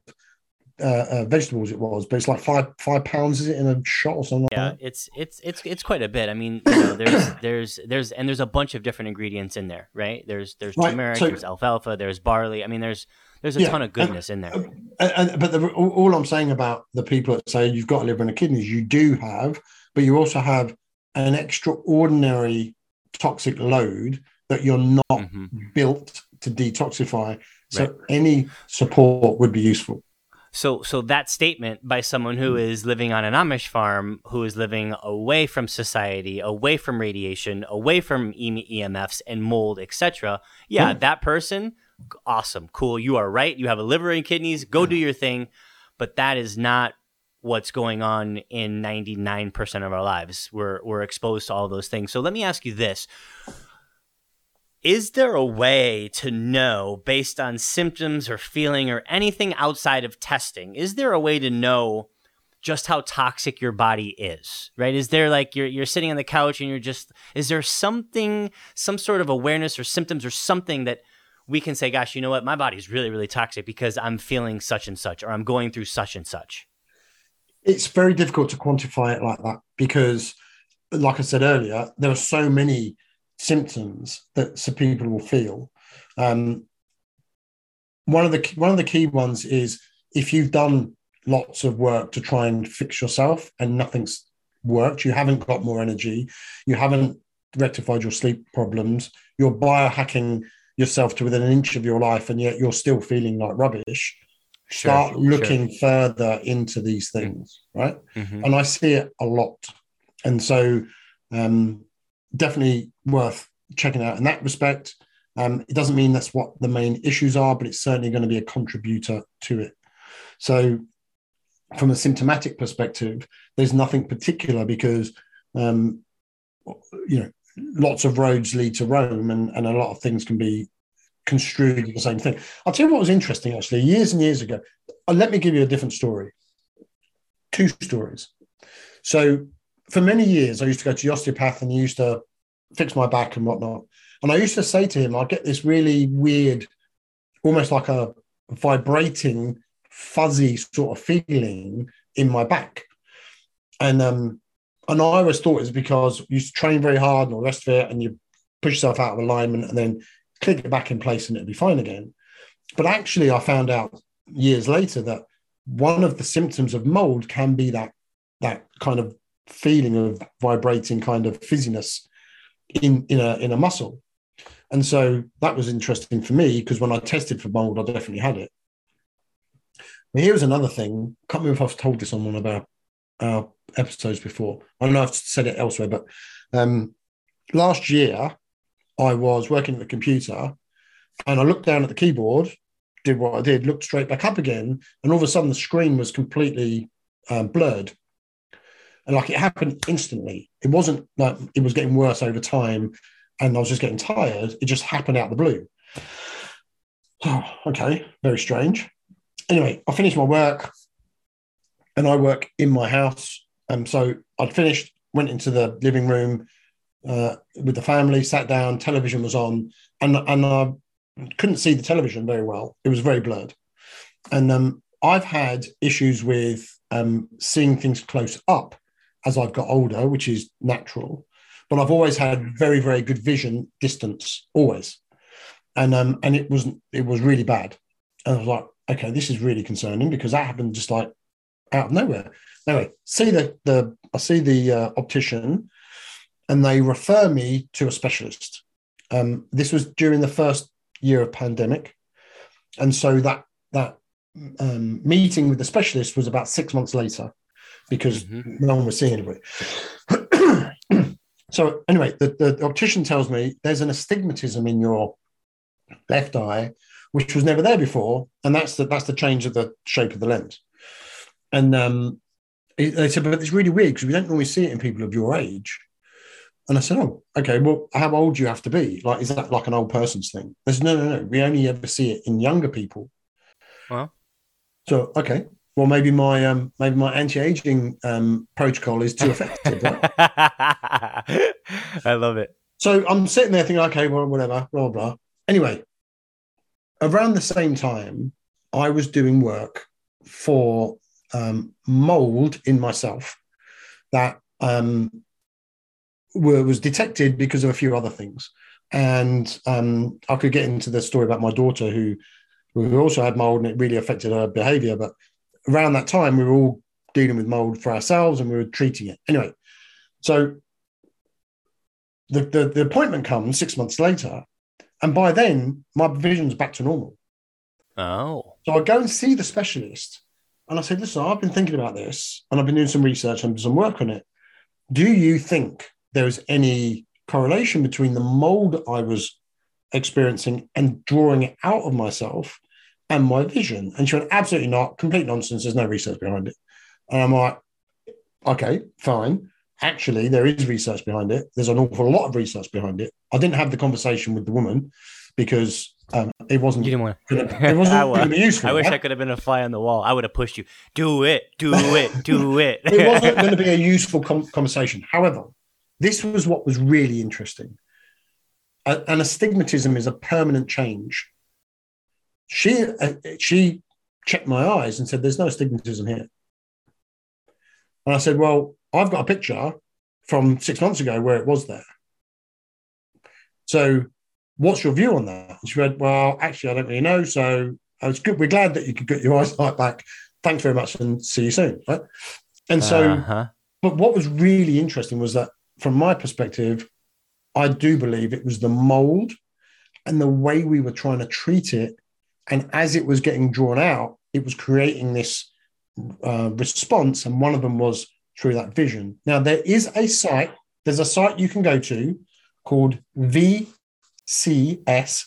uh, uh, vegetables it was, but it's like five five pounds is it in a shot or something? Yeah, like it's it's it's it's quite a bit. I mean, you know, there's there's there's and there's a bunch of different ingredients in there, right? There's there's right, turmeric, so, there's alfalfa, there's barley. I mean, there's there's a yeah, ton of goodness and, in there. And, and, but the, all I'm saying about the people that say you've got a liver and a kidneys, you do have, but you also have an extraordinary toxic load that you're not mm-hmm. built to detoxify. So right. any support would be useful. So, so that statement by someone who is living on an Amish farm, who is living away from society, away from radiation, away from EMFs and mold, etc. Yeah, hmm. that person, awesome, cool. You are right. You have a liver and kidneys. Go do your thing. But that is not what's going on in 99% of our lives. We're we're exposed to all those things. So let me ask you this is there a way to know based on symptoms or feeling or anything outside of testing is there a way to know just how toxic your body is right? Is there like you're, you're sitting on the couch and you're just is there something some sort of awareness or symptoms or something that we can say gosh you know what? My body's really really toxic because i'm feeling such and such or i'm going through such and such it's very difficult to quantify it like that because like i said earlier there are so many symptoms that some people will feel. Um, one of the one of the key ones is if you've done lots of work to try and fix yourself and nothing's worked, you haven't got more energy, you haven't rectified your sleep problems, you're biohacking yourself to within an inch of your life, and yet you're still feeling like rubbish. Sure, Start looking sure. further into these things, right? Mm-hmm. And I see it a lot. And so um, definitely worth checking out in that respect. Um, it doesn't mean that's what the main issues are, but it's certainly going to be a contributor to it. So, from a symptomatic perspective, there's nothing particular because, um, you know, lots of roads lead to Rome, and, and a lot of things can be construed the same thing. I'll tell you what was interesting actually. Years and years ago, uh, let me give you a different story. Two stories. So, for many years, I used to go to the osteopath and he used to fix my back and whatnot. And I used to say to him, I get this really weird, almost like a vibrating, fuzzy sort of feeling in my back. And um, and I always thought it was because you train very hard and all the rest of it, and you push yourself out of alignment and then click it back in place and it'll be fine again. But actually, I found out years later that one of the symptoms of mold can be that that kind of feeling of vibrating kind of fizziness in in a in a muscle. And so that was interesting for me because when I tested for mold, I definitely had it. But here was another thing. I can't remember if I've told this on one of our, our episodes before. I don't know if I've said it elsewhere, but um, last year I was working at the computer and I looked down at the keyboard, did what I did, looked straight back up again, and all of a sudden the screen was completely um, blurred and like it happened instantly. It wasn't like it was getting worse over time, and I was just getting tired. It just happened out of the blue. Oh, okay, very strange. Anyway, I finished my work, and I work in my house. And so I'd finished, went into the living room uh, with the family, sat down. Television was on, and and I couldn't see the television very well. It was very blurred, and um, I've had issues with um, seeing things close up as I've got older, which is natural. But I've always had very, very good vision distance, always. And um, and it wasn't it was really bad. And I was like, okay, this is really concerning because that happened just like out of nowhere. Anyway, see the the I see the uh, optician, and they refer me to a specialist. Um, this was during the first year of pandemic, and so that that um, meeting with the specialist was about six months later because Mhm. no one was seeing anybody. so anyway, the, the optician tells me there's an astigmatism in your left eye, which was never there before, and that's the that's the change of the shape of the lens. And um, they said, but it's really weird because we don't normally see it in people of your age. And I said, oh, okay. Well, how old do you have to be? Like, is that like an old person's thing? They said, no, no, no. We only ever see it in younger people. Wow. So okay. Well, maybe my um, maybe my anti-aging um, protocol is too effective. right? I love it. So I'm sitting there thinking, okay, well, whatever, blah, blah, blah. Anyway, around the same time, I was doing work for um, mold in myself that um, were, was detected because of a few other things. And um, I could get into the story about my daughter who, who also had mold and it really affected her behavior. But around that time, we were all dealing with mold for ourselves and we were treating it. Anyway, so the, the, the appointment comes six months later, and by then my vision's back to normal. Oh. So I go and see the specialist, and I said, "Listen, I've been thinking about this, and I've been doing some research and some work on it. Do you think there is any correlation between the mold I was experiencing and drawing it out of myself and my vision?" And she went, "Absolutely not. Complete nonsense. There's no research behind it." And I'm like, "Okay, fine." Actually, there is research behind it. There's an awful lot of research behind it. I didn't have the conversation with the woman because um, it wasn't You didn't want gonna, it wasn't going to be useful. I wish right? I could have been a fly on the wall. I would have pushed you. Do it. Do it. Do it. it wasn't going to be a useful com- conversation. However, this was what was really interesting. A- an astigmatism is a permanent change. She uh, she checked my eyes and said, "There's no astigmatism here." And I said, "Well, I've got a picture from six months ago where it was there. So, what's your view on that?" And she went, "Well, actually, I don't really know. So, uh, it's good. We're glad that you could get your eyesight back. Thanks very much, and see you soon." Right? And so. uh-huh. But what was really interesting was that, from my perspective, I do believe it was the mold and the way we were trying to treat it. And as it was getting drawn out, it was creating this uh, response. And one of them was through that vision. Now, there is a site, there's a site you can go to called VCS,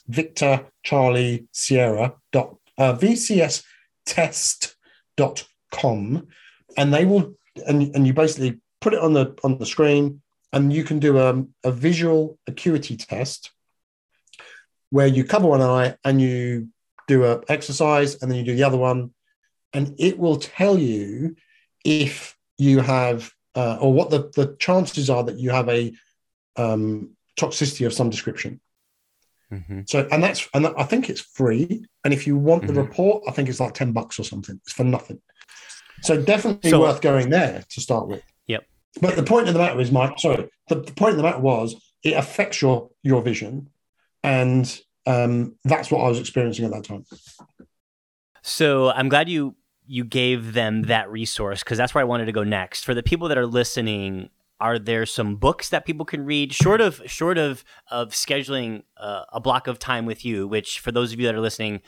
Victor Charlie Sierra, dot, uh, VCStest.com. And they will and, and you basically put it on the on the screen and you can do a, a visual acuity test where you cover one eye and you do a exercise and then you do the other one. And it will tell you if you have uh, or what the, the chances are that you have a um, toxicity of some description. Mhm. so and that's and i think it's free. And if you want the Mhm. report i think it's like 10 bucks or something. It's for nothing. So definitely So- worth going there to start with. Yep. but the point of the matter is mike sorry the, the point of the matter was it affects your your vision. And um, that's what i was experiencing at that time So I'm glad you you gave them that resource because that's where I wanted to go next. For the people that are listening, are there some books that people can read short of short of of scheduling uh, a block of time with you? Which for those of you that are listening.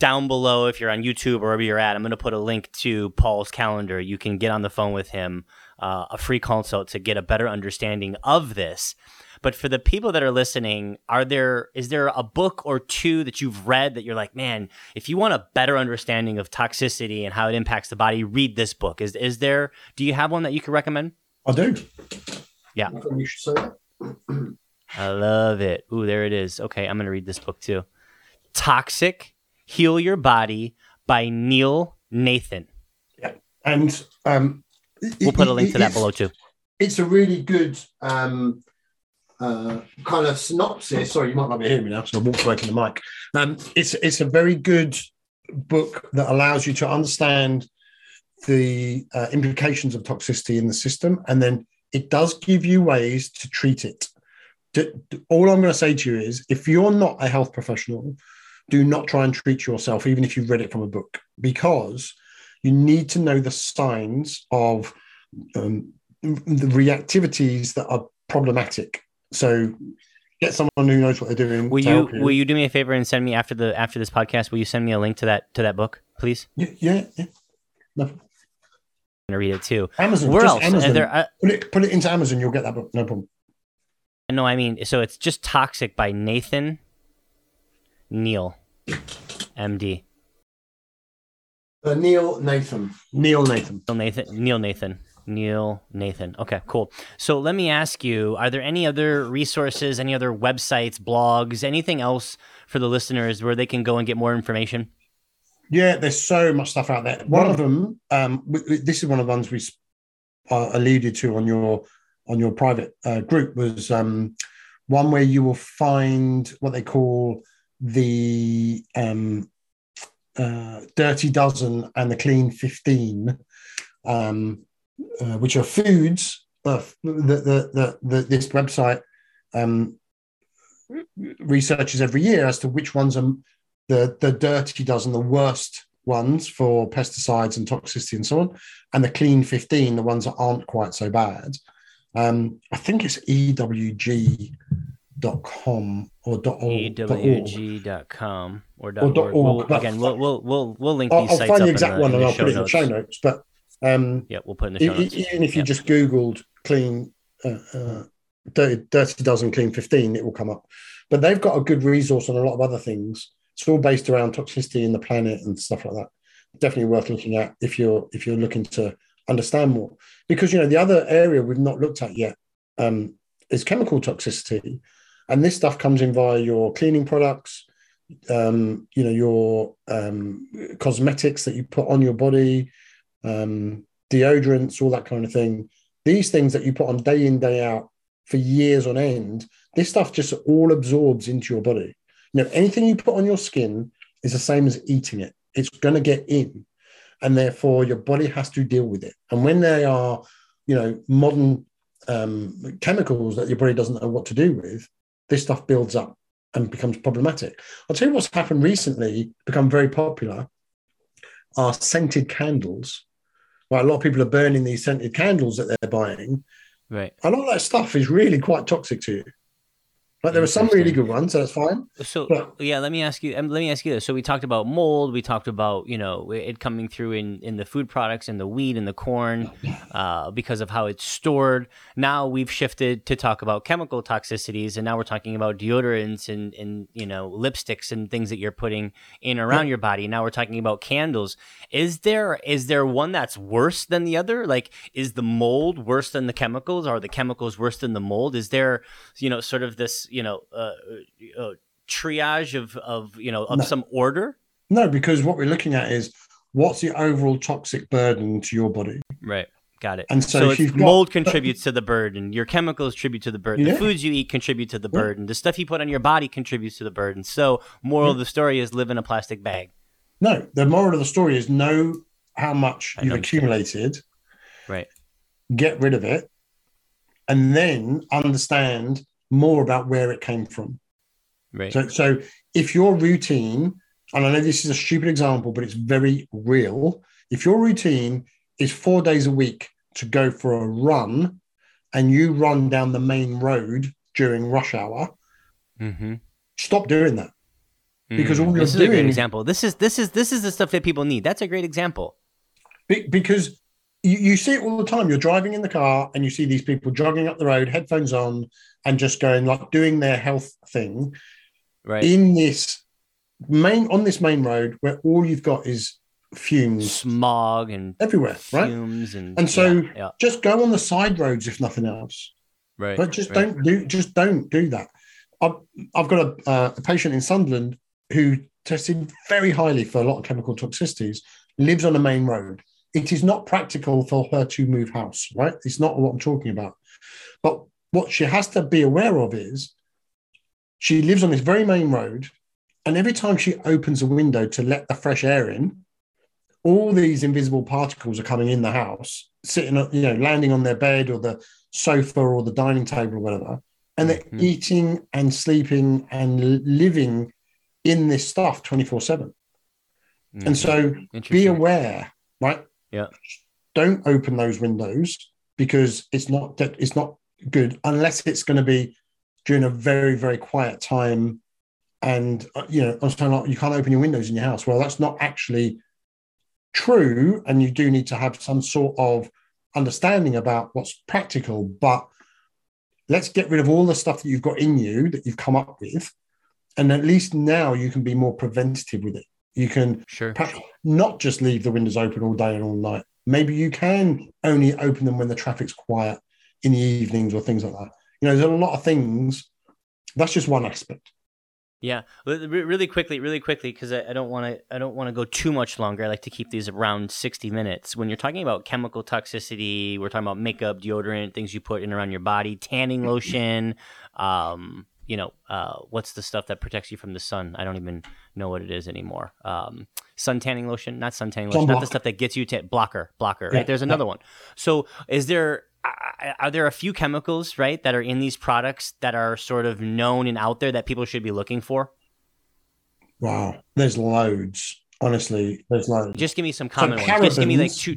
Down below, if you're on YouTube or wherever you're at, I'm going to put a link to Paul's calendar. You can get on the phone with him, uh, a free consult to get a better understanding of this. But for the people that are listening, are there is there a book or two that you've read that you're like, man, if you want a better understanding of toxicity and how it impacts the body, read this book. Is is there? Do you have one that you could recommend? i do Yeah. I you should say that. I love it. Ooh, there it is. Okay, I'm gonna read this book too. Toxic: Heal Your Body by Neil Nathan. Yeah, and um, We'll put a link to that below too. it's a really good um, uh, kind of synopsis. Sorry, you might not be hearing me now, so I walked away from the mic. Um, it's it's a very good book that allows you to understand the uh, implications of toxicity in the system, and then it does give you ways to treat it. All I'm going to say to you is, if you're not a health professional, do not try and treat yourself, even if you've read it from a book, because you need to know the signs of um, the reactivities that are problematic. So get someone who knows what they're doing. Will to you will you do me a favor and send me after the after this podcast? Will you send me a link to that to that book? please? Yeah, yeah, yeah. No. I'm gonna read it too. Amazon. Where else? Amazon. There, uh, put it put it into Amazon. You'll get that book. No problem. no, I mean, so it's just toxic by Nathan Neil, MD. Uh, Neil Nathan. Neil Nathan. Neil Nathan. Neil Nathan. Neil Nathan. Okay, cool. So let me ask you: Are there any other resources, any other websites, blogs, anything else for the listeners where they can go and get more information? Yeah, there's so much stuff out there. One of them, um, this is one of the ones we uh, alluded to on your on your private uh, group was um, one where you will find what they call the um, uh, Dirty Dozen and the Clean Fifteen, um, uh, which are foods. Uh, that the, the, the, this website um, researches every year as to which ones are the the dirty dozen, the worst ones for pesticides and toxicity and so on, and the clean 15, the ones that aren't quite so bad. Um, I think it's ewg.com or dot org. ewg.com or, dot org. We'll- again, we'll, we'll we'll we'll link I'll, these I'll sites find up the exact in one in and I'll put it in the show notes. But um, Yeah, we'll put in the show notes. even if you Yep. just Googled clean uh, uh, dirty, dirty dozen clean 15, it will come up. But they've got a good resource on a lot of other things. It's all based around toxicity in the planet and stuff like that. Definitely worth looking at if you're if you're looking to understand more. Because you know the other area we've not looked at yet um, is chemical toxicity, and this stuff comes in via your cleaning products, um, you know your um, cosmetics that you put on your body, um, deodorants, all that kind of thing. These things that you put on day in day out for years on end, this stuff just all absorbs into your body. You know, anything you put on your skin is the same as eating it. It's going to get in, and therefore your body has to deal with it. And when they are, you know, modern um, chemicals that your body doesn't know what to do with, this stuff builds up and becomes problematic. I'll tell you what's happened recently, become very popular, are scented candles. A lot of people are burning these scented candles that they're buying. Right. A lot of that stuff is really quite toxic to you. Like there were some really good ones, so that's fine. So But- yeah, let me ask you. Um, let me ask you this. So we talked about mold. We talked about you know it coming through in in the food products and the wheat and the corn uh, because of how it's stored. Now we've shifted to talk about chemical toxicities, and now we're talking about deodorants and and you know lipsticks and things that you're putting in around your body. Now we're talking about candles. Is there is there one that's worse than the other? Like is the mold worse than the chemicals? Are the chemicals worse than the mold? Is there you know sort of this you know uh, uh, triage of of you know of No. some order? No, because what we're looking at is what's the overall toxic burden to your body. Right. Got it. And so if it's you've got- mold contributes to the burden. Your chemicals contribute to the burden. The foods you eat contribute to the Yeah. burden. The stuff you put on your body contributes to the burden. So, moral of the story is live in a plastic bag. No, the moral of the story is know how much I you've accumulated, Right. get rid of it, and then understand more about where it came from. Right. So, so if your routine, and I know this is a stupid example, but it's very real. If your routine is four days a week to go for a run, and you run down the main road during rush hour, mm-hmm. stop doing that. Because all you're this is a great doing- example. This is this is this is the stuff that people need. That's a great example. Be- because you, you see it all the time. You're driving in the car and you see these people jogging up the road, headphones on, and just going like doing their health thing Right. in this main on this main road where all you've got is fumes Smog and everywhere, right? fumes and And so- yeah, yeah, Just go on the side roads if nothing else, right. but just right. don't do just don't do that. I've, I've got a, uh, a patient in Sunderland who tested very highly for a lot of chemical toxicities, lives on a main road. It is not practical for her to move house, right? It's not what I'm talking about. But what she has to be aware of is she lives on this very main road, and every time she opens a window to let the fresh air in, all these invisible particles are coming in the house, sitting, you know, landing on their bed or the sofa or the dining table or whatever, and they're Mhm. eating and sleeping and living in this stuff 24 7. Mhm. And so be aware, right? Yeah. Don't open those windows because it's not that it's not good unless it's going to be during a very very quiet time. And uh, you know, I'm saying like you can't open your windows in your house. Well, that's not actually true, and you do need to have some sort of understanding about what's practical, but let's get rid of all the stuff that you've got in you that you've come up with. And at least now you can be more preventative with it. You can Sure. not just leave the windows open all day and all night. Maybe you can only open them when the traffic's quiet in the evenings or things like that. You know, there's a lot of things. That's just one aspect. Yeah, Re- re- really quickly, really quickly, because I, I don't want to. I don't want to go too much longer. I like to keep these around sixty minutes. When you're talking about chemical toxicity, we're talking about makeup, deodorant, things you put in around your body, tanning lotion. Um, you know, uh, what's the stuff that protects you from the sun? I don't even know what it is anymore. Um, sun tanning lotion, not sun tanning lotion, not the stuff that gets you to blocker, blocker. Yeah, Right? There's yeah. another one. So, is there? are- there a few chemicals, right, that are in these products that are sort of known and out there that people should be looking for? Wow. There's loads. Honestly, there's loads. Just give me some common ones. Just give me like parabens- two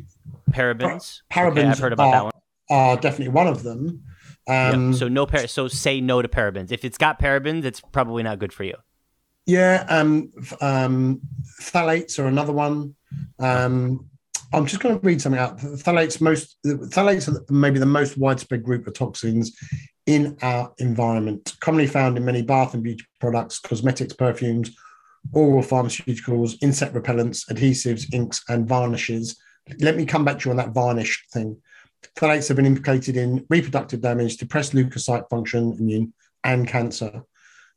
parabens. parabens Okay, I've heard about that one. are definitely one of them. Um, So no par- So say no to parabens. If it's got parabens, it's probably not good for you. Yeah, um, um, phthalates are another one. Um, I'm just going to read something out. Phthalates, most phthalates are maybe the most widespread group of toxins in our environment, commonly found in many bath and beauty products, cosmetics, perfumes, oral pharmaceuticals, insect repellents, adhesives, inks, and varnishes. Let me come back to you on that varnish thing. Phthalates have been implicated in reproductive damage, depressed leukocyte function, immune, and cancer.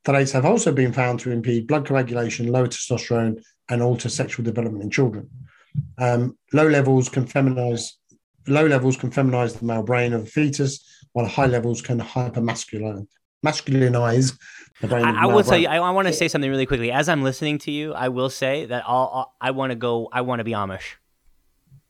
Phthalates have also been found to impede blood coagulation, lower testosterone, and alter sexual development in children. Um, low levels can feminize low levels can feminize the male brain of the fetus, while high levels can hypermasculine masculinize the brain. of the I, I will you. I, I want to say something really quickly. As I'm listening to you, I will say that I'll, I'll, I want to go. I want to be Amish.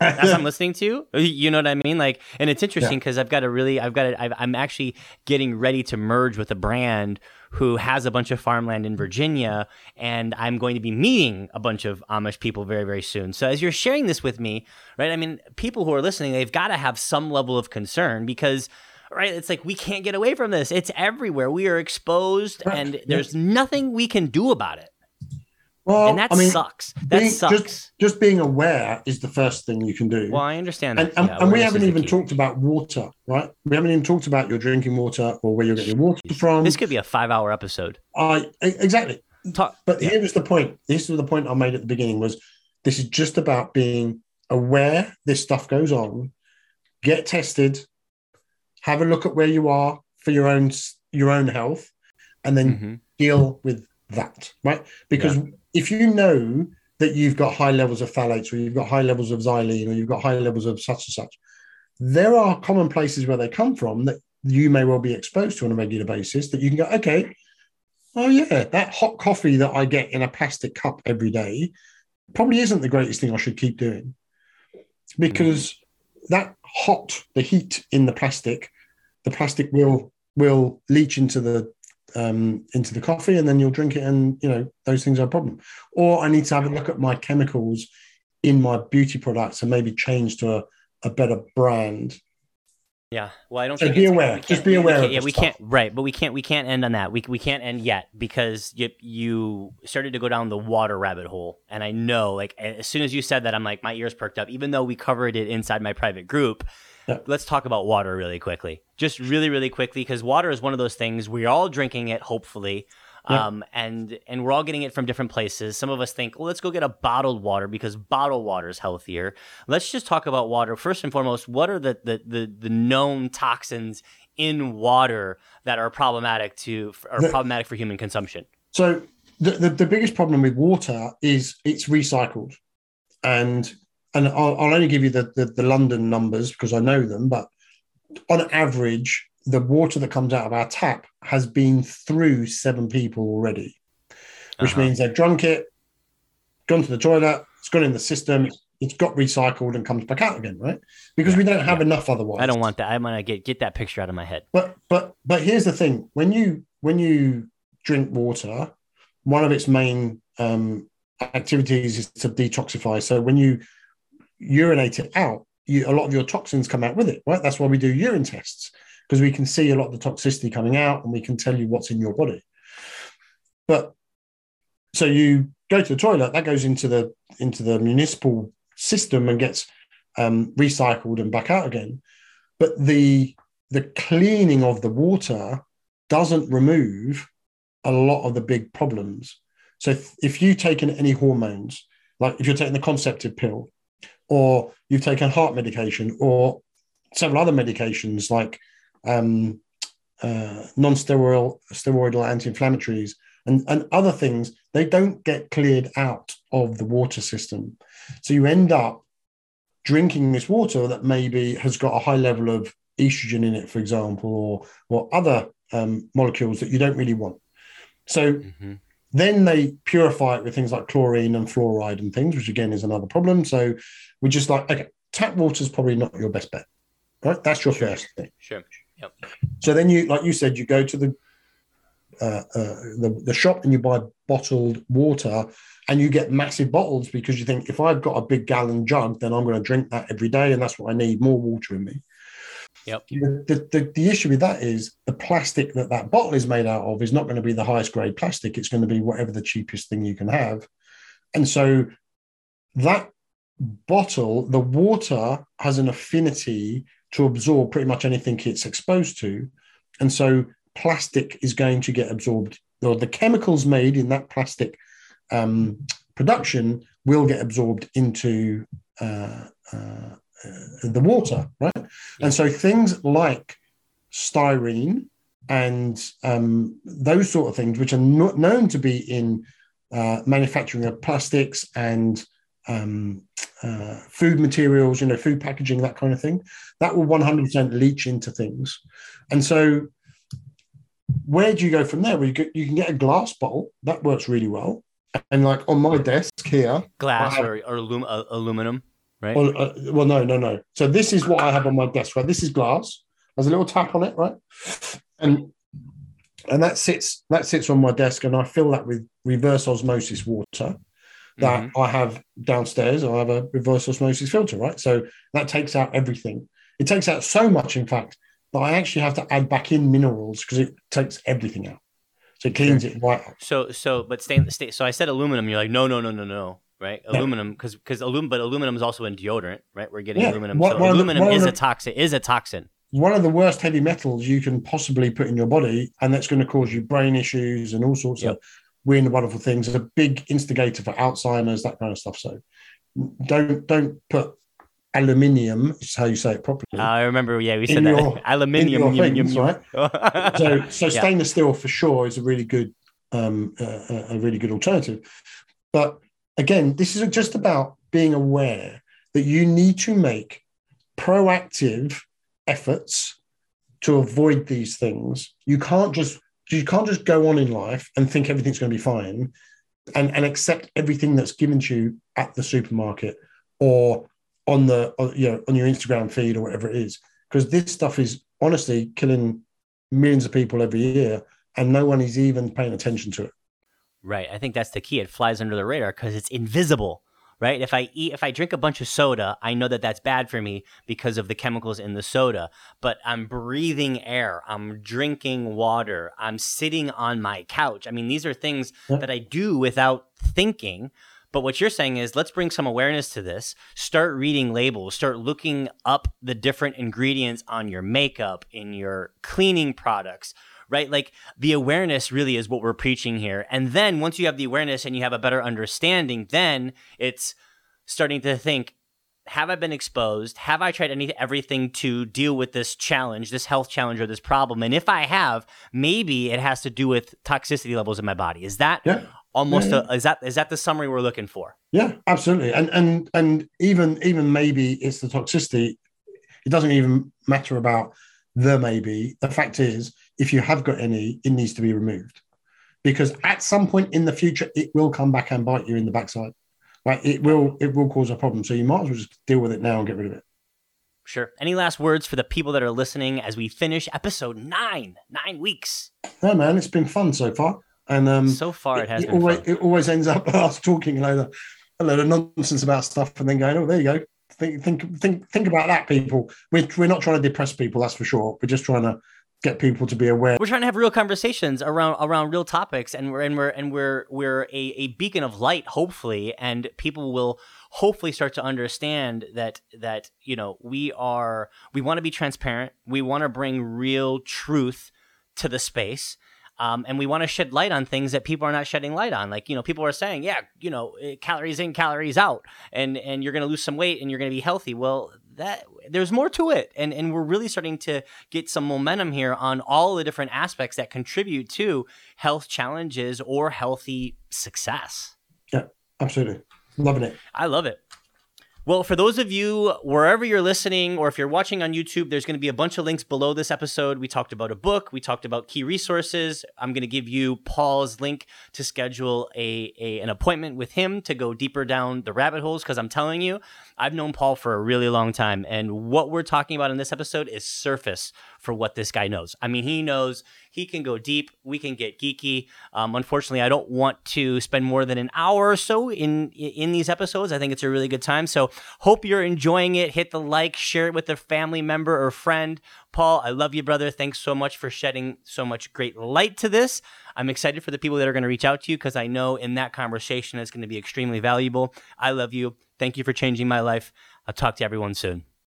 As I'm listening to you, you know what I mean. Like, and it's interesting because I've got a really, I've got, I've, I'm actually getting ready to merge with a brand who has a bunch of farmland in Virginia, and I'm going to be meeting a bunch of Amish people very, very soon. So as you're sharing this with me, right? I mean, people who are listening, they've got to have some level of concern because. Right, it's like we can't get away from this. It's everywhere. We are exposed, Right, and yeah. there's nothing we can do about it. Well, and that I mean, sucks. That being- sucks. Just, just being aware is the first thing you can do. well, I understand and, that. and, Yeah, and we haven't even talked about water, right? We haven't even talked about your drinking water or where you're getting your water from. This could be a five-hour episode. I exactly. Talk, But yeah. here was the point. This was the point I made at the beginning was this is just about being aware this stuff goes on, get tested, have a look at where you are for your own your own health, and then Mhm. deal with that, right? Because if you know that you've got high levels of phthalates or you've got high levels of xylene or you've got high levels of such and such, there are common places where they come from that you may well be exposed to on a regular basis that you can go, okay, oh yeah, that hot coffee that I get in a plastic cup every day probably isn't the greatest thing I should keep doing. Because that hot, the heat in the plastic, the plastic will will leach into the um, into the coffee and then you'll drink it and you know those things are a problem or i need to have a look at my chemicals in my beauty products and maybe change to a, a better brand Yeah. Well, I don't So think be aware. Just be aware yeah, we can't. Right, but we can't. We can't end on that. We we can't end yet because you you started to go down the water rabbit hole, and I know like as soon as you said that, I'm like my ears perked up. Even though we covered it inside my private group, Yeah. let's talk about water really quickly, just really really quickly, because water is one of those things we're all drinking it, hopefully. Yeah. Um, and and we're all getting it from different places. Some of us think, well, let's go get a bottled water because bottled water is healthier. Let's just talk about water first and foremost. What are the the the, the known toxins in water that are problematic to are The- problematic for human consumption? So the, the, the biggest problem with water is it's recycled, and and I'll, I'll only give you the, the the London numbers because I know them. But on average, the water that comes out of our tap has been through seven people already, which Uh-huh. means they've drunk it, gone to the toilet, it's gone in the system, it's got recycled and comes back out again, right? Because we don't have enough otherwise. I don't want that. I'm gonna get get that picture out of my head. But but but here's the thing: when you when you drink water, one of its main um, activities is to detoxify. So when you urinate it out, you, a lot of your toxins come out with it, right? That's why we do urine tests because we can see a lot of the toxicity coming out and we can tell you what's in your body. But so you go to the toilet, that goes into the into the municipal system and gets um, recycled and back out again. But the the cleaning of the water doesn't remove a lot of the big problems. So if, if you've taken any hormones, like if you're taking the contraceptive pill, or you've taken heart medication, or several other medications like um, uh, non-steroidal steroidal anti-inflammatories and, and other things, they don't get cleared out of the water system. So you end up drinking this water that maybe has got a high level of estrogen in it, for example, or or other um, molecules that you don't really want. So mm-hmm. Then they purify it with things like chlorine and fluoride and things, which again is another problem. So we're just like, okay, tap water is probably not your best bet, right? That's your sure. first thing. Sure. Yep. So then you, like you said, you go to the uh, uh, the, the shop and you buy bottled water and you get massive bottles because you think if I've got a big gallon jug, then I'm going to drink that every day and that's what I need more water in me. Yep. The, the, the, issue with that is the plastic that that bottle is made out of is not going to be the highest grade plastic. It's going to be whatever the cheapest thing you can have. And so that bottle, the water has an affinity to absorb pretty much anything it's exposed to. And so plastic is going to get absorbed, or the chemicals made in that plastic um, production will get absorbed into uh, uh, the water, right? Yeah. And so things like styrene and um, those sort of things, which are not known to be in uh, manufacturing of plastics and um, uh, food materials, you know, food packaging, that kind of thing, that will 100% leach into things. And so, where do you go from there? Well, you, get, you can get a glass bottle that works really well. And like on my desk here, glass have, or, or alum, uh, aluminum right? Well, uh, well, no, no, no. So this is what I have on my desk, right? This is glass. There's a little tap on it, right? And and that sits that sits on my desk, and I fill that with reverse osmosis water that mm-hmm. I have downstairs. I have a reverse osmosis filter, right? So that takes out everything. It takes out so much, in fact, that I actually have to add back in minerals because it takes everything out. So it cleans it right up. So, so, but stay, stay. So I said aluminum. You're like, no, no, no, no, no right? Yeah. Aluminum, because because aluminum, but aluminum is also in deodorant, right? We're getting yeah. aluminum. One, so aluminum the, is the, a toxin. Is a toxin. One of the worst heavy metals you can possibly put in your body, and that's going to cause you brain issues and all sorts yep. of weird and wonderful things. It's a big instigator for Alzheimer's, that kind of stuff. So don't don't put aluminium is how you say it properly. Uh, I remember, yeah, we said that. Your, aluminium, things, right? so, so yeah. stainless steel for sure is a really good, um, uh, a really good alternative. But again, this is just about being aware that you need to make proactive efforts to avoid these things. You can't just you can't just go on in life and think everything's going to be fine and, and accept everything that's given to you at the supermarket or on the you know on your Instagram feed or whatever it is. Because this stuff is honestly killing millions of people every year and no one is even paying attention to it. Right. I think that's the key. It flies under the radar because it's invisible. Right. If I eat, if I drink a bunch of soda, I know that that's bad for me because of the chemicals in the soda. But I'm breathing air. I'm drinking water. I'm sitting on my couch. I mean, these are things yeah. that I do without thinking. But what you're saying is let's bring some awareness to this. Start reading labels, start looking up the different ingredients on your makeup, in your cleaning products, right? Like the awareness really is what we're preaching here. And then once you have the awareness and you have a better understanding, then it's starting to think, have I been exposed? Have I tried any everything to deal with this challenge, this health challenge or this problem? And if I have, maybe it has to do with toxicity levels in my body. Is that yeah. almost yeah, yeah. a is that is that the summary we're looking for? Yeah, absolutely. And and and even even maybe it's the toxicity. It doesn't even matter about the maybe. The fact is if you have got any, it needs to be removed because at some point in the future, it will come back and bite you in the backside. Like it will, it will cause a problem. So you might as well just deal with it now and get rid of it. Sure. Any last words for the people that are listening as we finish episode nine, nine weeks? No, man, it's been fun so far. And um, so far, it, it has it been always, fun. It always ends up us talking a load, of, a load of nonsense about stuff and then going, oh, there you go. think think think think about that, people. We're we're not trying to depress people, that's for sure. We're just trying to get people to be aware. We're trying to have real conversations around around real topics, and we're and we're and we're we're a, a beacon of light, hopefully, and people will hopefully start to understand that that you know we are we want to be transparent, we want to bring real truth to the space. Um, and we want to shed light on things that people are not shedding light on. Like you know, people are saying, yeah, you know, eh, calories in, calories out, and and you're going to lose some weight and you're going to be healthy. Well, that there's more to it. And and we're really starting to get some momentum here on all the different aspects that contribute to health challenges or healthy success. Yeah absolutely. Loving it. I love it well, for those of you wherever you're listening, or if you're watching on YouTube, there's going to be a bunch of links below this episode. We talked about a book, we talked about key resources. I'm going to give you Paul's link to schedule a, a an appointment with him to go deeper down the rabbit holes. Because I'm telling you, I've known Paul for a really long time, and what we're talking about in this episode is surface for what this guy knows. I mean, he knows he can go deep. We can get geeky. Um, unfortunately, I don't want to spend more than an hour or so in in these episodes. I think it's a really good time. So hope you're enjoying it. Hit the like, share it with a family member or friend. Paul, I love you, brother. Thanks so much for shedding so much great light to this. I'm excited for the people that are going to reach out to you because I know in that conversation it's going to be extremely valuable. I love you. Thank you for changing my life. I'll talk to everyone soon.